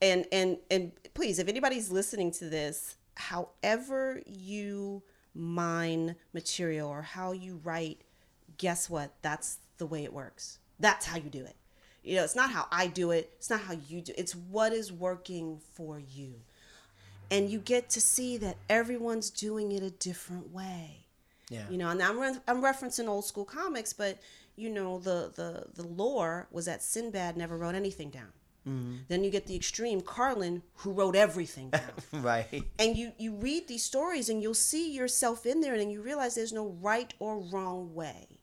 And and and please if anybody's listening to this however you mine material or how you write guess what? That's the way it works. That's how you do it. You know it's not how i do it. It's not how you do it. it's what is working for you and you get to see that everyone's doing it a different way. Yeah. You know, and I'm re- I'm referencing old school comics, but you know the the the lore was that Sinbad never wrote anything down. Mm-hmm. Then you get the extreme Carlin, who wrote everything down. right. and you you read these stories and you'll see yourself in there and you realize there's no right or wrong way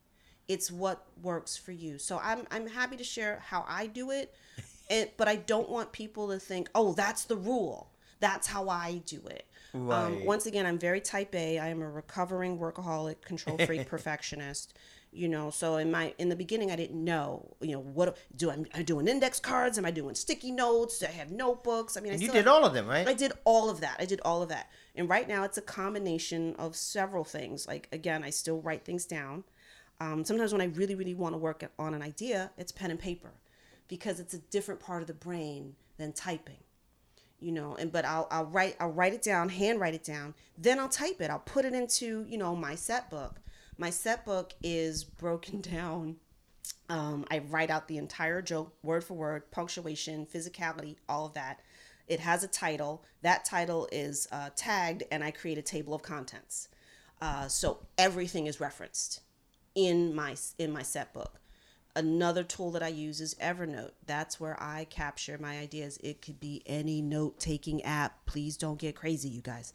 it's what works for you so i'm i'm happy to share how i do it and but i don't want people to think oh that's the rule that's how i do it um, Right. once again i'm very type a i am a recovering workaholic control freak perfectionist you know so in my in the beginning i didn't know you know what do i'm, I'm doing index cards am i doing sticky notes do i have notebooks i mean I you still did have- all of them, right? I did all of that. I did all of that. And right now it's a combination of several things. Like again, I still write things down. Um, sometimes when I really, really want to work on an idea, it's pen and paper because it's a different part of the brain than typing. You know, and but I'll I'll write I'll write it down, hand write it down, then I'll type it. I'll put it into, you know, my set book. My set book is broken down um, I write out the entire joke word for word, punctuation, physicality, all of that. It has a title. That title is uh, tagged, and I create a table of contents. Uh, so everything is referenced in my in my set book. Another tool that I use is Evernote. That's where I capture my ideas. It could be any note taking app. Please don't get crazy, you guys.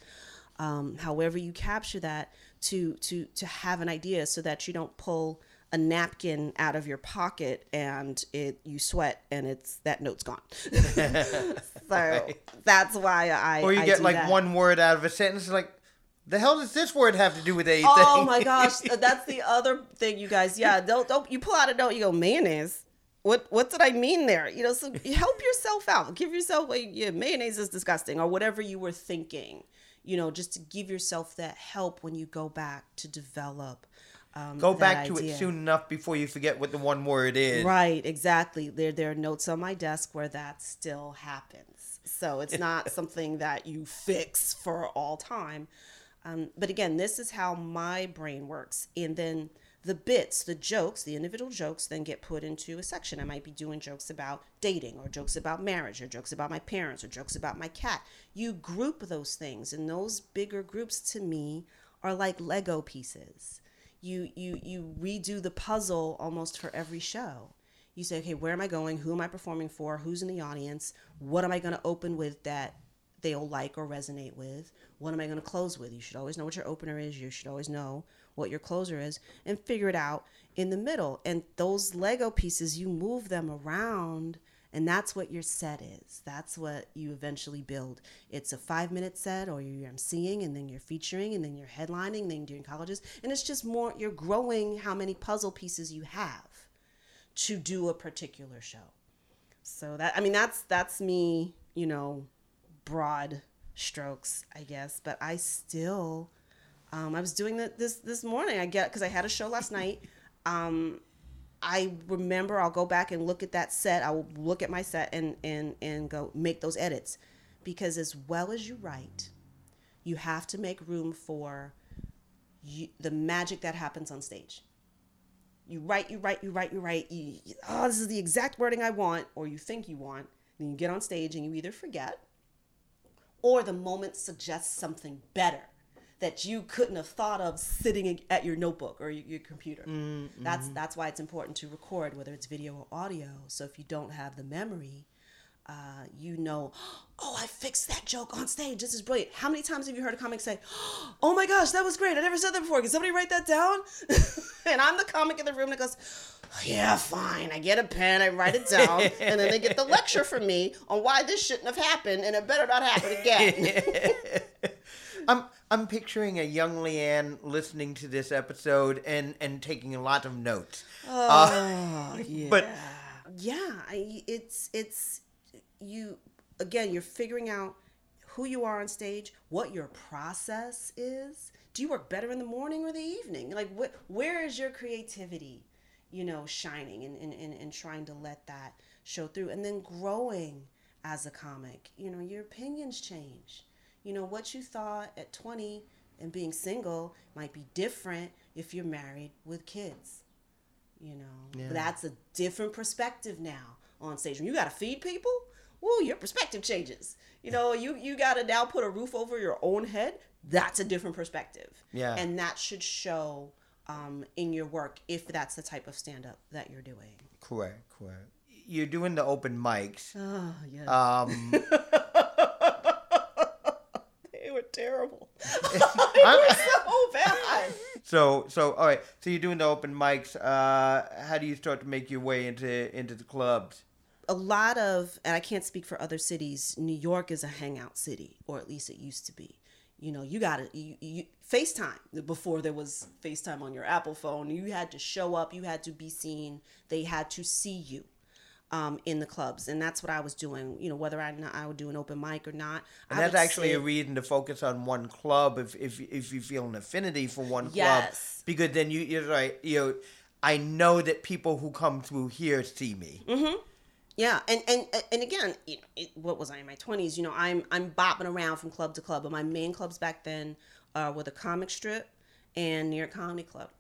Um, however, you capture that to to to have an idea, so that you don't pull a napkin out of your pocket and it you sweat and it's that note's gone. so that's why I or you I get like that. one word out of a sentence, like, the hell does this word have to do with anything? Oh my gosh, that's the other thing, you guys. Yeah, don't don't you pull out a note, you go mayonnaise. What what did I mean there? You know, so help yourself out. Give yourself like yeah, mayonnaise is disgusting or whatever you were thinking. You know, just to give yourself that help when you go back to develop. Um, Go back to idea. it soon enough before you forget what the one word is. Right, exactly. There there are notes on my desk where that still happens. So it's not something that you fix for all time. Um, but again, this is how my brain works. And then the bits, the jokes, the individual jokes then get put into a section. I might be doing jokes about dating or jokes about marriage or jokes about my parents or jokes about my cat. You group those things and those bigger groups to me are like Lego pieces you you you redo the puzzle almost for every show you say okay where am i going who am i performing for who's in the audience what am i going to open with that they'll like or resonate with what am i going to close with? You should always know what your opener is you should always know what your closer is and figure it out in the middle. And those lego pieces you move them around and that's what your set is. That's what you eventually build. It's a five minute set or you're emceeing and then you're featuring and then you're headlining then you're doing colleges and it's just more you're growing how many puzzle pieces you have to do a particular show. So that i mean that's that's me you know broad strokes i guess but i still um, i was doing that this this morning i get because i had a show last night um, I remember I'll go back and look at that set. I will look at my set and and and go make those edits because as well as you write, you have to make room for you, the magic that happens on stage. You write, you write, you write, you write. You, oh, this is the exact wording I want, or you think you want. Then you get on stage and you either forget, or the moment suggests something better that you couldn't have thought of sitting at your notebook or your, your computer. Mm, that's mm. that's why it's important to record, whether it's video or audio. So if you don't have the memory, uh, you know, oh, I fixed that joke on stage. This is brilliant. How many times have you heard a comic say, oh my gosh, that was great. I never said that before. Can somebody write that down? and I'm the comic in the room that goes, yeah, fine. I get a pen, I write it down, and then they get the lecture from me on why this shouldn't have happened and it better not happen again. I'm I'm picturing a young Leighann listening to this episode and and taking a lot of notes. Oh, yeah. But yeah, I, it's it's you again. You're figuring out who you are on stage, what your process is. Do you work better in the morning or the evening? Like, wh- where is your creativity, you know, shining and, and, and, and trying to let that show through, and then growing as a comic. You know, your opinions change. You know, what you thought at 20 and being single might be different if you're married with kids you know Yeah. that's a different perspective now on stage when you got to feed people woo your perspective changes you know you you got to now put a roof over your own head that's a different perspective Yeah. and that should show um, in your work if that's the type of stand-up that you're doing correct, correct. You're doing the open mics. oh yes Um, they were terrible I'm- so bad so so all right. So you're doing the open mics. Uh, how do you start to make your way into into the clubs? A lot of and I can't speak for other cities. New York is a hangout city, or at least it used to be. You know, you got to you, you FaceTime before there was FaceTime on your Apple phone. You had to show up, you had to be seen. They had to see you um, in the clubs, and that's what I was doing. You know, whether I I would do an open mic or not. And I that's actually a sit- reason to focus on one club if if if you feel an affinity for one club. Yes. Because then you you're right. You know, I know that people who come through here see me. Yeah, and and and again, you know, it, what was I in my twenties? You know, I'm I'm bopping around from club to club, but my main clubs back then uh, were the Comic Strip and New York Comedy Club.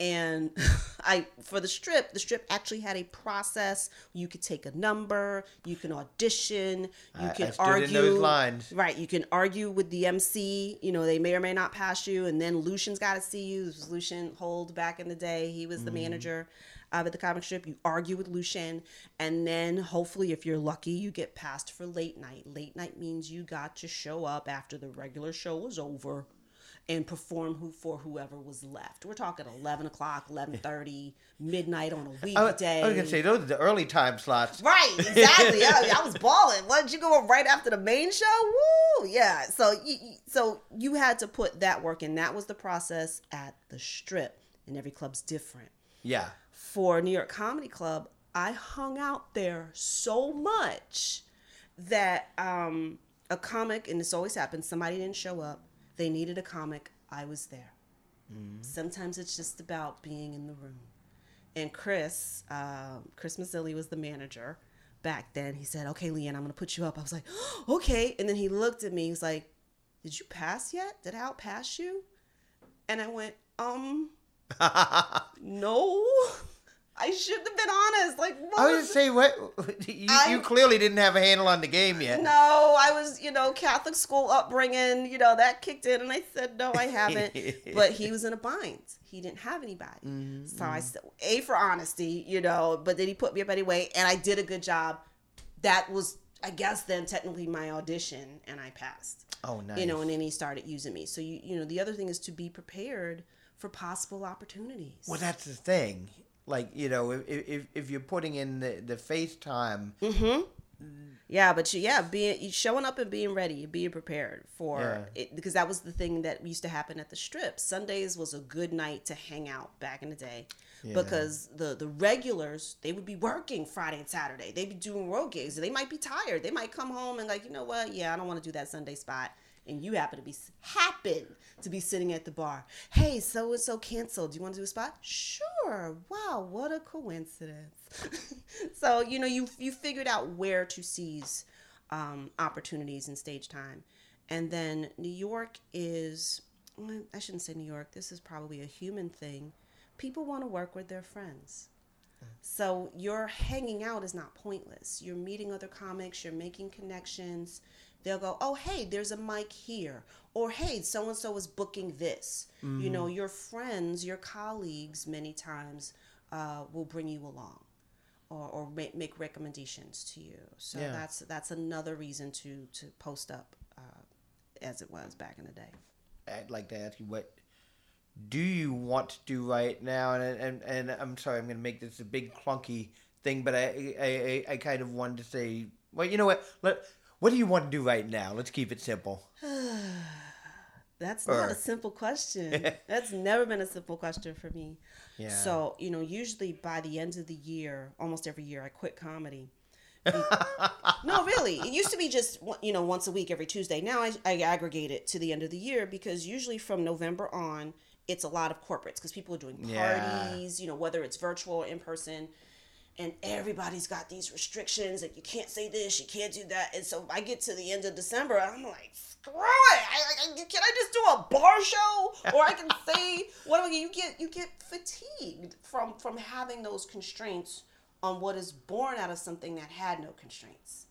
And I for the strip, the strip actually had a process. You could take a number, you can audition, you I- I can in argue. those lines. Right, you can argue with the MC. You know, they may or may not pass you, and then Lucien's got to see you. This was Lucien Hold back in the day. He was the manager uh, at the comic strip. You argue with Lucien, and then hopefully, if you're lucky, you get passed for late night. Late night means you got to show up after the regular show was over and perform who for whoever was left. We're talking eleven o'clock, eleven thirty, midnight on a weekday. I was gonna say those are the early time slots. Right, exactly. I, I was balling. What did you go right after the main show? Woo, yeah. So, you- so you had to put that work in. That was the process at the Strip, and every club's different. Yeah. For New York Comedy Club, I hung out there so much that um, a comic, and this always happens. Somebody didn't show up. They needed a comic. I was there. Sometimes it's just about being in the room and Chris, um, Chris Mazzilli was the manager back then. He said, "Okay, Leighann, I'm gonna put you up." I was like, "Okay," and then he looked at me. He's like, "Did you pass yet? Did I outpass you?" And I went, "Um, no." I shouldn't have been honest. Like, what I was was say what you, I- you clearly didn't have a handle on the game yet. no, I was, you know, Catholic school upbringing, you know, that kicked in. And I said, no, I haven't. but he was in a bind. He didn't have anybody. Mm-hmm. So I said, A, for honesty, you know, but then he put me up anyway. And I did a good job. That was, I guess, then technically my audition. And I passed. Oh, nice. You know, and then he started using me. So, you, you know, the other thing is to be prepared for possible opportunities. Well, that's the thing. Like you know, if if, if you're putting in the the FaceTime, mm-hmm. Yeah, but you, yeah, being showing up and being ready, being prepared for Yeah. it because that was the thing that used to happen at the strip. Sundays was a good night to hang out back in the day because the the regulars they would be working Friday and Saturday. They'd be doing road gigs. They might be tired. They might come home and like, you know what? Yeah, I don't want to do that Sunday spot. And you happen to be happen to be sitting at the bar. Hey, so and so canceled. Do you want to do a spot? Sure. Wow, what a coincidence. so you know you you figured out where to seize um, opportunities in stage time, and then New York is well, I shouldn't say New York. This is probably a human thing. People want to work with their friends. So your hanging out is not pointless. You're meeting other comics, you're making connections. They'll go, "Oh, hey, there's a mic here." Or, "Hey, so and so is booking this." You know, your friends, your colleagues many times uh, will bring you along. or, or make, make recommendations to you. So Yeah. that's that's another reason to to post up uh, as it was back in the day. I'd like to ask you what do you want to do right now? And and, and I'm sorry, I'm going to make this a big clunky thing, but I, I I I kind of wanted to say, well, you know what? Let what do you want to do right now? Let's keep it simple. That's Or- not a simple question. That's never been a simple question for me. Yeah. So, you know, usually by the end of the year, almost every year, I quit comedy. No, really. It used to be just, you know, once a week, every Tuesday. Now I, I aggregate it to the end of the year because usually from November on, it's a lot of corporates because people are doing Yeah. parties, you know, whether it's virtual or in person. And everybody's got these restrictions that you can't say this, you can't do that. And so I get to the end of December, I'm like, screw it. I, I, can I just do a bar show? Or I can say what am I- you get you get fatigued from from having those constraints on what is born out of something that had no constraints.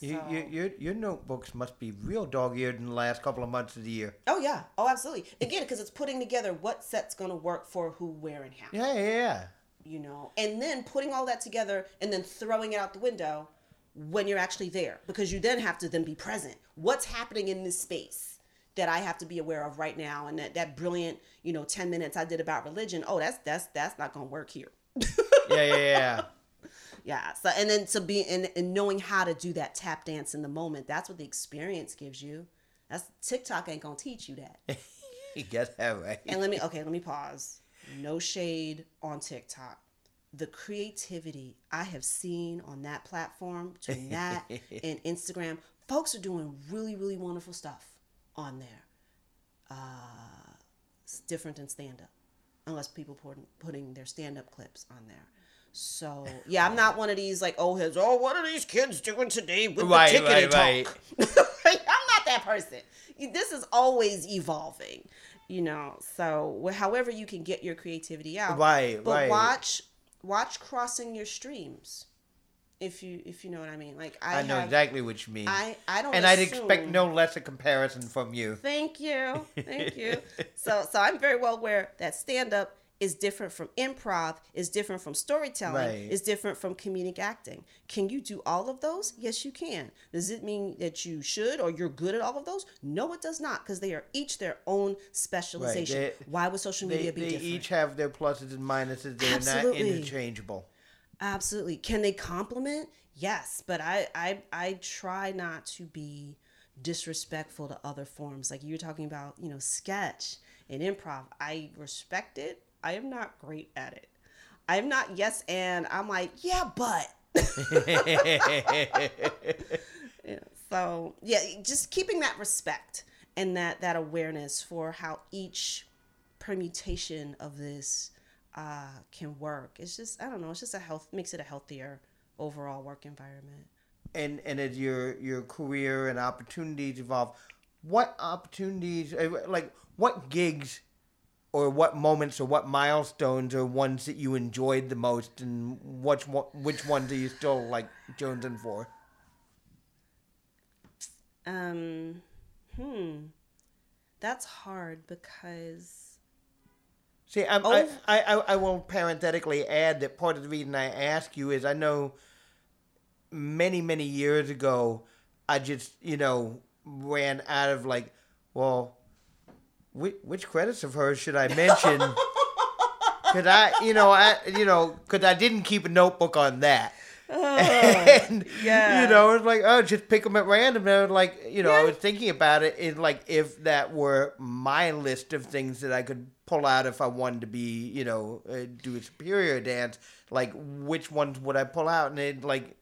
You, So- you, your your notebooks must be real dog-eared in the last couple of months of the year. Oh yeah, oh absolutely. Again, because it's putting together what set's going to work for who, where, and how. Yeah, yeah, yeah. You know, and then putting all that together and then throwing it out the window when you're actually there, because you then have to then be present. What's happening in this space that I have to be aware of right now? And that that brilliant, you know, ten minutes I did about religion. Oh, that's that's that's not going to work here. Yeah, yeah, yeah. Yeah. So and then to be and, and knowing how to do that tap dance in the moment, that's what the experience gives you. That's TikTok ain't gonna teach you that. you get that right. And let me okay, let me pause. No shade on TikTok. The creativity I have seen on that platform between that and Instagram, folks are doing really, really wonderful stuff on there. Uh, it's different than stand up, unless people put, putting their stand up clips on there. So yeah, I'm not one of these like oh his oh what are these kids doing today with Right, the tickety right, talk? I'm not that person. This is always evolving, you know. So however you can get your creativity out, Right, But right. watch watch crossing your streams, if you if you know what I mean. Like I, I know have, exactly what you mean. I I don't and I'd expect no less a comparison from you. Thank you. Thank you. so so I'm very well aware that stand up is different from improv, is different from storytelling, Right. is different from comedic acting. Can you do all of those? Yes, you can. Does it mean that you should or you're good at all of those? No, it does not, because they are each their own specialization. They- Why would social They, media be they different? They each have their pluses and minuses. They're not Absolutely. interchangeable. Absolutely. Can they complement? Yes, but I I I try not to be disrespectful to other forms. Like you were talking about, you know, sketch and improv. I respect it. I am not great at it. I'm not yes and I'm like, yeah, but Yeah, so yeah, just keeping that respect and that that awareness for how each permutation of this uh, can work. It's just I don't know. It's just a health makes it a healthier overall work environment. and and as your your career and opportunities evolve, what opportunities uh, like what gigs or what moments or what milestones are ones that you enjoyed the most, and which one, which ones are you still like jonesing for? Um, hmm, that's hard because See, I'm, Oh. I, I, I will parenthetically add that part of the reason I ask you is I know many, many years ago, I just, you know, ran out of like, well, which, which credits of hers should I mention? Cause I, you know, I, you know, cause I didn't keep a notebook on that. and, yeah. you know, it's like, oh, just pick them at random. And I was like, you know, I was thinking about it in like if that were my list of things that I could pull out if I wanted to be, you know, uh, do a superior dance, like which ones would I pull out? And it like,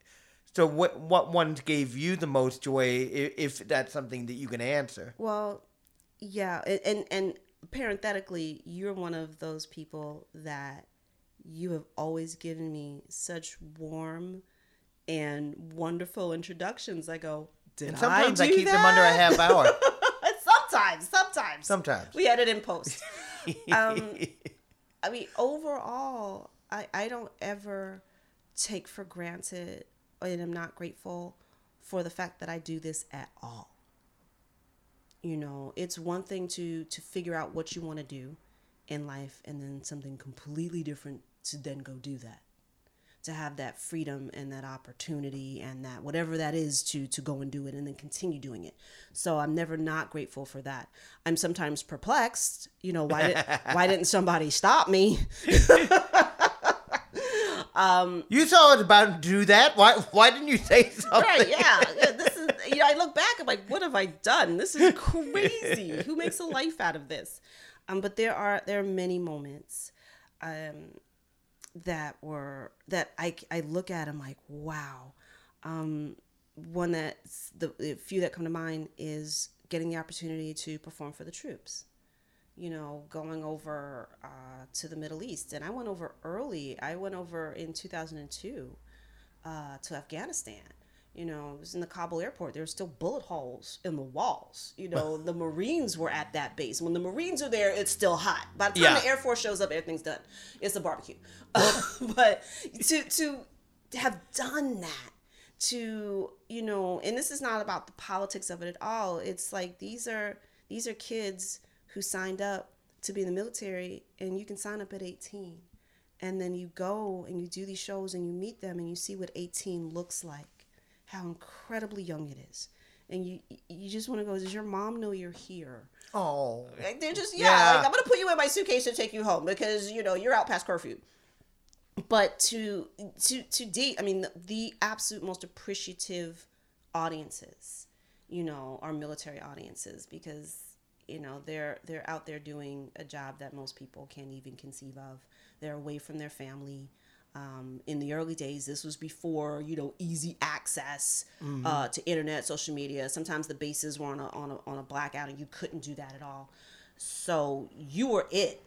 so what what ones gave you the most joy if, if that's something that you can answer? Well, yeah, a- and and parenthetically, you're one of those people that you have always given me such warm and wonderful introductions. I go, did And sometimes I, do keep them under a half hour. sometimes, sometimes, Sometimes. we edit in post. um, I mean, overall, I I don't ever take for granted, and I'm not grateful for the fact that I do this at all. You know, it's one thing to to figure out what you want to do in life, and then something completely different to then go do that. to have that freedom and that opportunity and that whatever that is to to go and do it and then continue doing it. So I'm never not grateful for that. I'm sometimes perplexed, you know, why did, why didn't somebody stop me? um You saw it about to do that. Why? Why didn't you say something? right, yeah. You know, I look back, I'm like, what have I done? This is crazy. Who makes a life out of this? Um, but there are there are many moments um that were that I I look at I'm like, wow. Um one that the, the few that come to mind is getting the opportunity to perform for the troops you know, going over uh, to the Middle East. And I went over early. I went over in 2002 uh, to Afghanistan. You know, it was in the Kabul airport. There were still bullet holes in the walls. You know, the Marines were at that base. When the Marines are there, it's still hot. By the time Yeah. the Air Force shows up, everything's done. It's a barbecue. but to to have done that, to you know, and this is not about the politics of it at all. It's like these are these are kids who signed up to be in the military, and you can sign up at 18 and then you go and you do these shows and you meet them and you see what 18 looks like how incredibly young it is. And you you just want to go does your mom know you're here? Oh. like they're just yeah, Yeah. Like, i'm gonna put you in my suitcase and take you home because you know you're out past curfew. But to to to date i mean the, the absolute most appreciative audiences you know are military audiences because you know they're they're out there doing a job that most people can't even conceive of. They're away from their family um, in the early days this was before you know easy access uh, to internet social media sometimes the bases were on a, on a on a blackout and you couldn't do that at all so you were it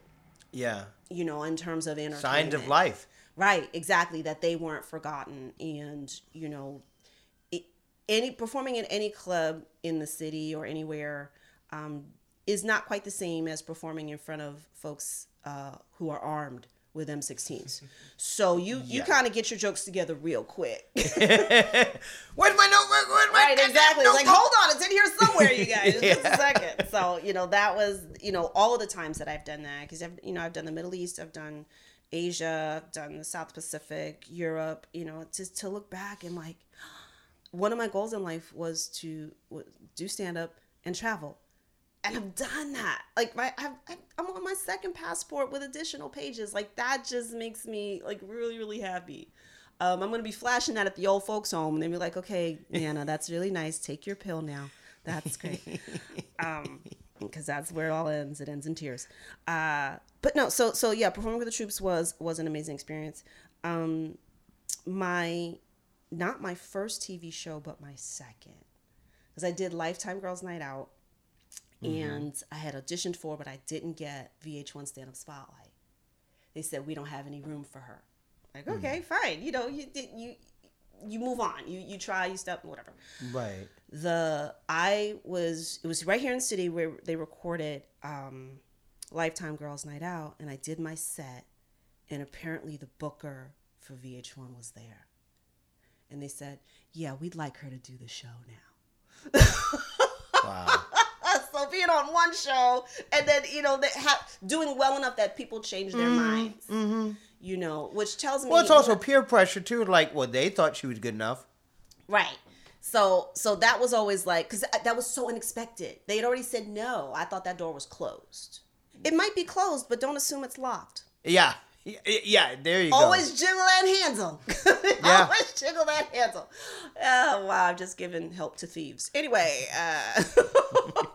Yeah. you know in terms of entertainment Signs of life. Right, exactly. That they weren't forgotten, and you know, it, any performing in any club in the city or anywhere um, is not quite the same as performing in front of folks uh, who are armed with M16s. So you you kind of get your jokes together real quick. Where's my notebook? Where's my right, exactly. It's like, hold on, it's in here somewhere, you guys. Just a second. So, you know, that was, you know, all of the times that I've done that because I've, you know, I've done the Middle East, I've done Asia, I've done the South Pacific, Europe. You know, just to look back and like, one of my goals in life was to do stand up and travel. And I've done that. Like my, I've, I'm on my second passport with additional pages. Like that just makes me like really, really happy. Um, I'm gonna be flashing that at the old folks' home, and they'll be like, "Okay, Nana, that's really nice. Take your pill now. That's great." um, because that's where it all ends. It ends in tears. Uh, but no, so so yeah, performing with the troops was was an amazing experience. Um, my not my first TV show, but my second, because I did Lifetime Girls Night Out, and I had auditioned for, but I didn't get VH1 Stand Up Spotlight. They said we don't have any room for her. Like okay, fine. You know, you did you you move on. You you try, you step, whatever Right. the I was it was right here in the city where they recorded um Lifetime Girls Night Out and I did my set and apparently the booker for VH1 was there. And they said, "Yeah, we'd like her to do the show now." Wow. So being on one show and then you know they ha- doing well enough that people change their minds. You know, which tells me well, it's also peer pressure too. Like, well, they thought she was good enough. Right. So so that was always like because that was so unexpected. They had already said no. I thought that door was closed. It might be closed, but don't assume it's locked. Yeah. Yeah. There you go. Always jiggle that handle. Yeah. Always jiggle that handle. Oh wow, I've just given help to thieves. Anyway, uh,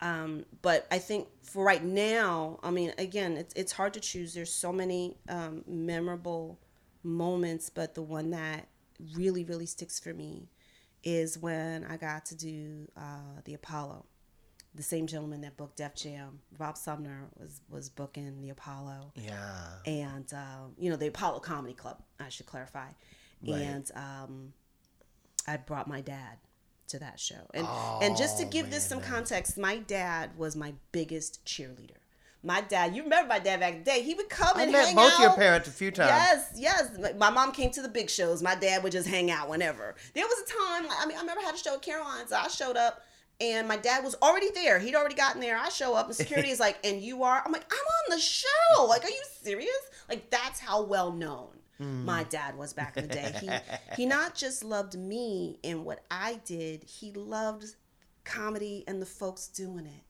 um, but I think for right now, I mean, again, it's it's hard to choose. There's so many um, memorable moments, but the one that really really sticks for me is when I got to do uh, the Apollo. The same gentleman that booked Def Jam, Rob Sumner, was was booking the Apollo Yeah. and um, you know the Apollo Comedy Club. I should clarify. Right. And um, I brought my dad to that show, and and just to Oh, give this man, some context, my dad was my biggest cheerleader. My dad, you remember my dad back in the day? He would come I and met hang both out. your parents a few times. Yes, yes. My- mom came to the big shows. My dad would just hang out whenever. There was a time, like, I mean, I remember I had a show at Caroline's. I showed up and my dad was already there. He'd already gotten there. I show up and security is like, and you are? I'm like, I'm on the show. Like, are you serious? Like, that's how well known my dad was back in the day. He he not just loved me and what I did, he loved comedy and the folks doing it.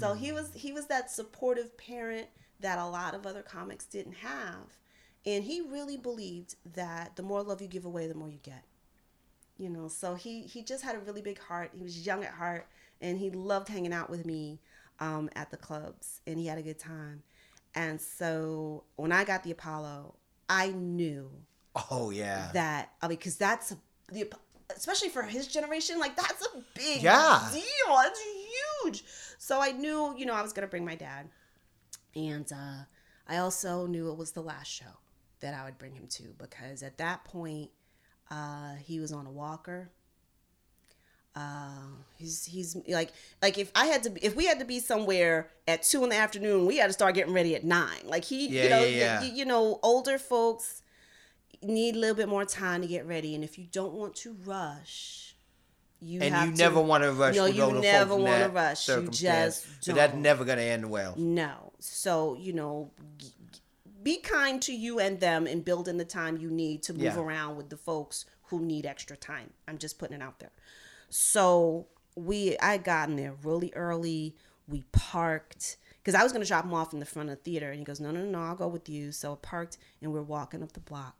So he was he was that supportive parent that a lot of other comics didn't have. And he really believed that the more love you give away, the more you get. You know, so he he just had a really big heart. He was young at heart and he loved hanging out with me um, at the clubs and he had a good time. And so when I got the Apollo, I knew Oh yeah. that I mean, because that's the especially for his generation, like that's a big Yeah. deal. It's huge. So I knew, you know, I was gonna bring my dad, and uh, I also knew it was the last show that I would bring him to because at that point, uh, he was on a walker. Uh, he's he's like like if I had to be, if we had to be somewhere at two in the afternoon, we had to start getting ready at nine. Like he, Yeah, you know, yeah, yeah. You, you know, older folks need a little bit more time to get ready, and if you don't want to rush, you and you to, never want to rush. No, you never wanna rush. You just So that's never gonna end well. No. So, you know, g- g- be kind to you and them and build in the time you need to move Yeah. around with the folks who need extra time. I'm just putting it out there. So, we I got in there really early. We parked because I was going to drop him off in the front of the theater. And he goes, No, no, no, I'll go with you. So, I parked and we're walking up the block.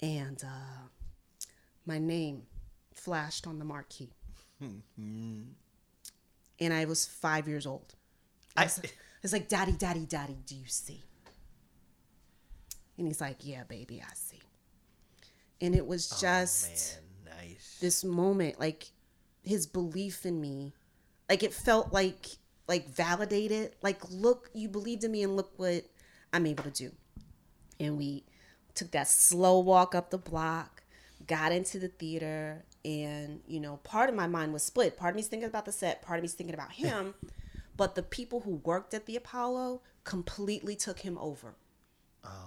And uh, my name flashed on the marquee. and I was five years old. I, It's, it's like, Daddy, Daddy, Daddy, do you see? And he's like, Yeah, baby, I see. And it was just Oh, nice. this moment, like his belief in me, like it felt like like validated. Like, look, you believed in me, and look what I'm able to do. And we took that slow walk up the block, got into the theater, and you know, part of my mind was split. Part of me's thinking about the set, part of me's thinking about him. but the people who worked at the Apollo completely took him over.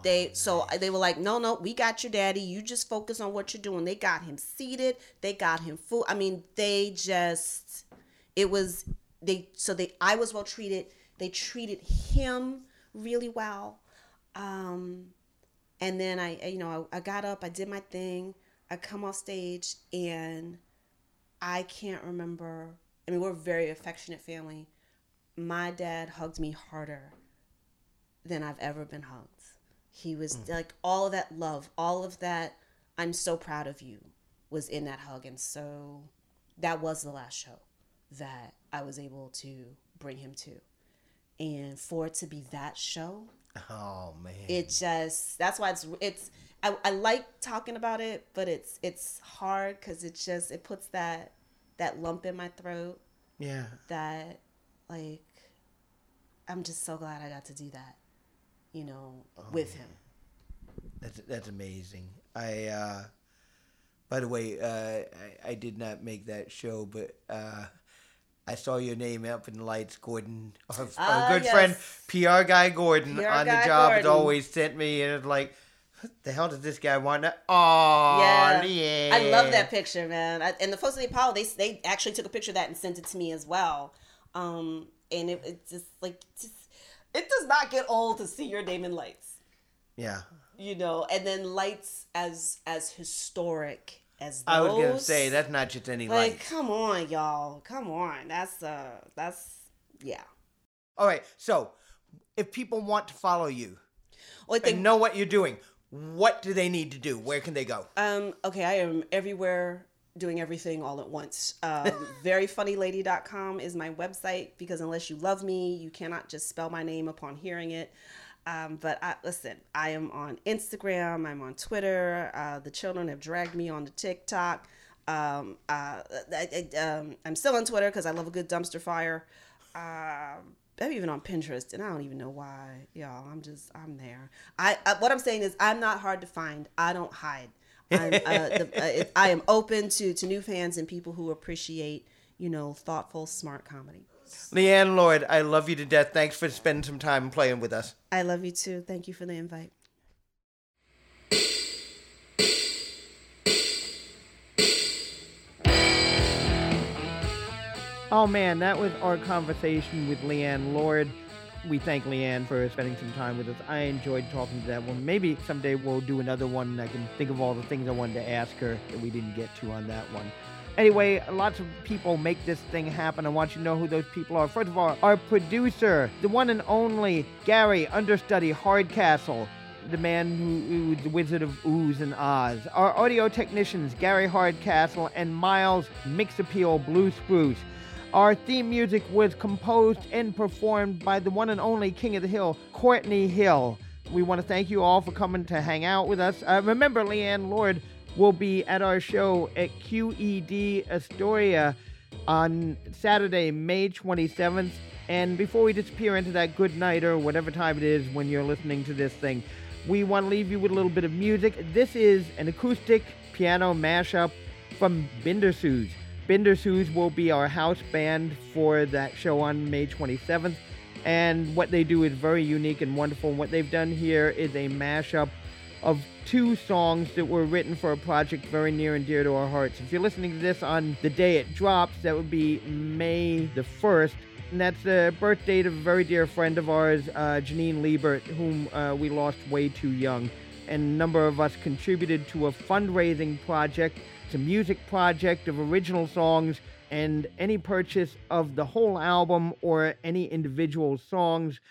They so they were like, no, no, we got your daddy. You just focus on what you're doing. They got him seated. They got him food. I mean, they just it was they so they I was well treated. They treated him really well. Um, and then I I- you know I, I got up. I did my thing. I come off stage and I can't remember. I mean, we're a very affectionate family. My dad hugged me harder than I've ever been hugged. He was mm. like all of that love, all of that I'm so proud of you was in that hug. And so that was the last show that I was able to bring him to. And for it to be that show, Oh man. it just that's why it's it's I, I like talking about it, but it's it's hard because it just it puts that that lump in my throat yeah. that like I'm just so glad I got to do that, you know, with him. That's that's amazing. I uh by the way, uh I, I did not make that show, but uh I saw your name up in the lights, Gordon. Our, our Ah, good yes. friend, PR guy Gordon, PR on the guy job has always sent me, and it's like, what the hell does this guy want? To- oh, Yeah, yeah. I love that picture, man. I, and the folks at the Apollo, they they actually took a picture of that and sent it to me as well. Um, and it, it just like just it does not get old to see your name in lights, Yeah. you know. And then lights as as historic as those. I was gonna say that's not just any lights. like, come on, y'all, come on. That's uh, that's yeah. All right, so if people want to follow you Well, and know what you're doing, what do they need to do? Where can they go? Um, okay, I am everywhere doing everything all at once. Um, veryfunnylady.com is my website because unless you love me, you cannot just spell my name upon hearing it. Um, but I, listen, I am on Instagram, I'm on Twitter. Uh, the children have dragged me on to TikTok. Um, uh, I, I, um, I'm still on Twitter because I love a good dumpster fire. Um, I'm even on Pinterest, and I don't even know why, y'all. I'm just, I'm there. I, I what I'm saying is, I'm not hard to find. I don't hide. I'm, uh, the, uh, it, I am open to to new fans and people who appreciate, you know, thoughtful, smart comedy. Leighann Lord, I love you to death. Thanks for spending some time playing with us. I love you too. Thank you for the invite. Oh man, that was our conversation with Leighann Lord. We thank Leighann for spending some time with us. I enjoyed talking to that one. Maybe someday we'll do another one and I can think of all the things I wanted to ask her that we didn't get to on that one. Anyway, lots of people make this thing happen. I want you to know who those people are. First of all, our producer, the one and only Gary Understudy Hardcastle, the man who, who's the Wizard of Ooze and Oz. Our audio technicians, Gary Hardcastle and Miles Mix Appeal Blue Spruce. Our theme music was composed and performed by the one and only King of the Hill, Courtney Hill. We want to thank you all for coming to hang out with us. Uh, remember, Leighann Lord will be at our show at QED Astoria on Saturday, May 27th. And before we disappear into that good night or whatever time it is when you're listening to this thing, we want to leave you with a little bit of music. This is an acoustic piano mashup from Bindershoes. Bindershoes will be our house band for that show on May 27th. And what they do is very unique and wonderful. And what they've done here is a mashup of two songs that were written for a project very near and dear to our hearts. If you're listening to this on the day it drops, that would be May the 1st. And that's the birth date of a very dear friend of ours, uh, Janine Liebert, whom uh, we lost way too young. And a number of us contributed to a fundraising project. It's a music project of original songs, and any purchase of the whole album or any individual songs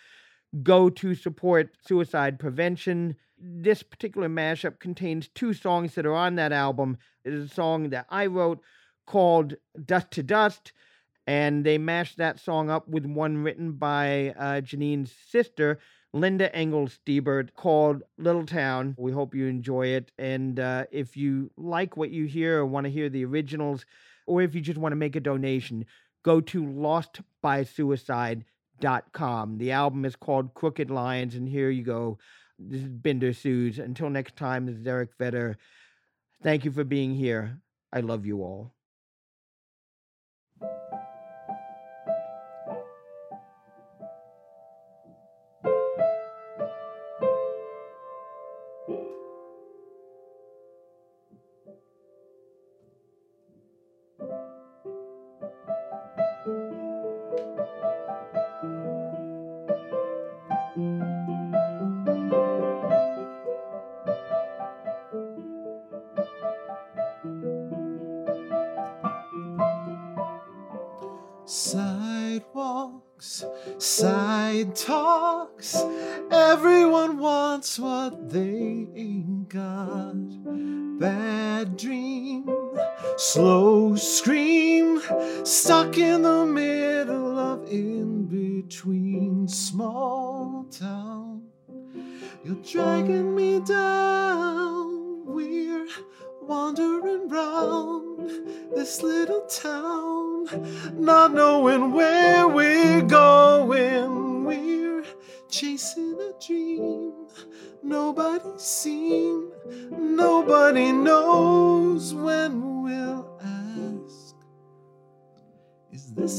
go to support suicide prevention. This particular mashup contains two songs that are on that album. It is a song that I wrote called Dust to Dust, and they mashed that song up with one written by uh, Janine's sister, Linda Engels Stiebert, called Little Town. We hope you enjoy it. And uh, if you like what you hear or want to hear the originals, or if you just want to make a donation, go to lostbysuicide.com. The album is called Crooked Lions, and here you go. This is Bindershoes. Until next time, this is Eric Vetter. Thank you for being here. I love you all.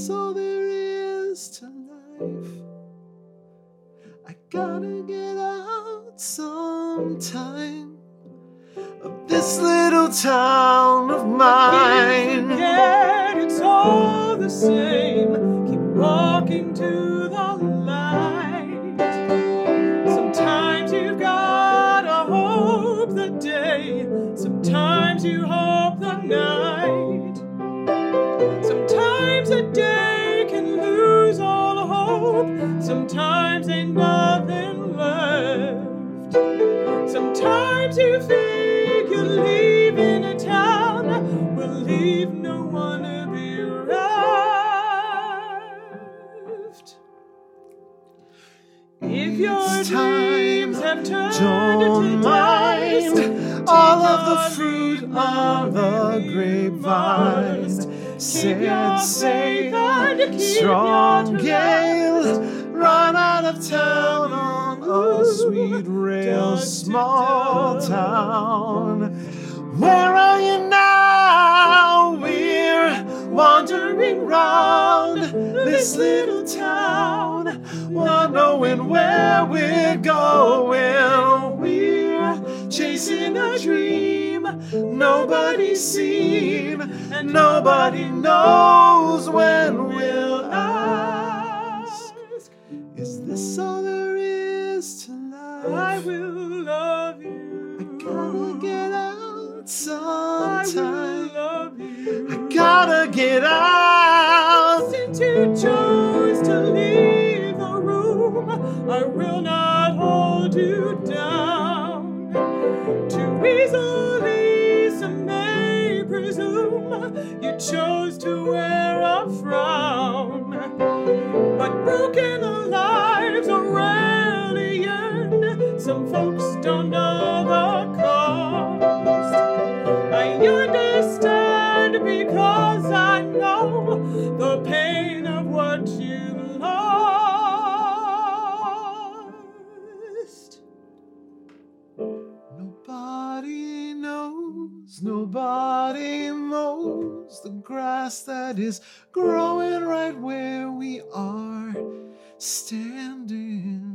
Is all there is to life? I gotta get out sometime of this little town of mine. Forget it's all the same. Sometimes ain't nothing left. Sometimes you think you're leaving a town, will leave no one to be left. If your It's time, dreams have turned Don't into mind dust, all of the fruit of the grapevine. Said and sail, strong gale, trust. run out of town on a sweet rail, small town. Where are you now? We're wandering round this little town, knowing where we're going. We're chasing a dream nobody's seen, and nobody knows when we'll I sometime. you. I gotta get out. Since you chose to leave the room, I will not hold you down. Too easily some may presume you chose to wear a frown. But broken lives are rarely end. Some folks don't know the Nobody knows, nobody mows the grass that is growing right where we are standing.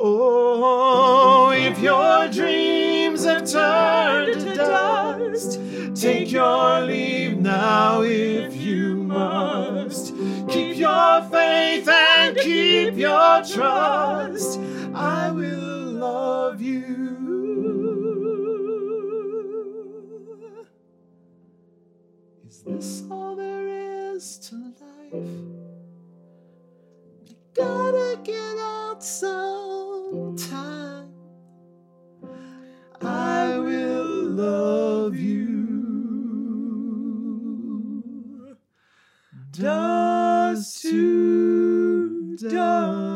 Oh, if your dreams have turned to dust, take your leave now if you must. Keep your faith and keep your trust. I will this all there is to life? I gotta get out sometime. I will love you. Does to does.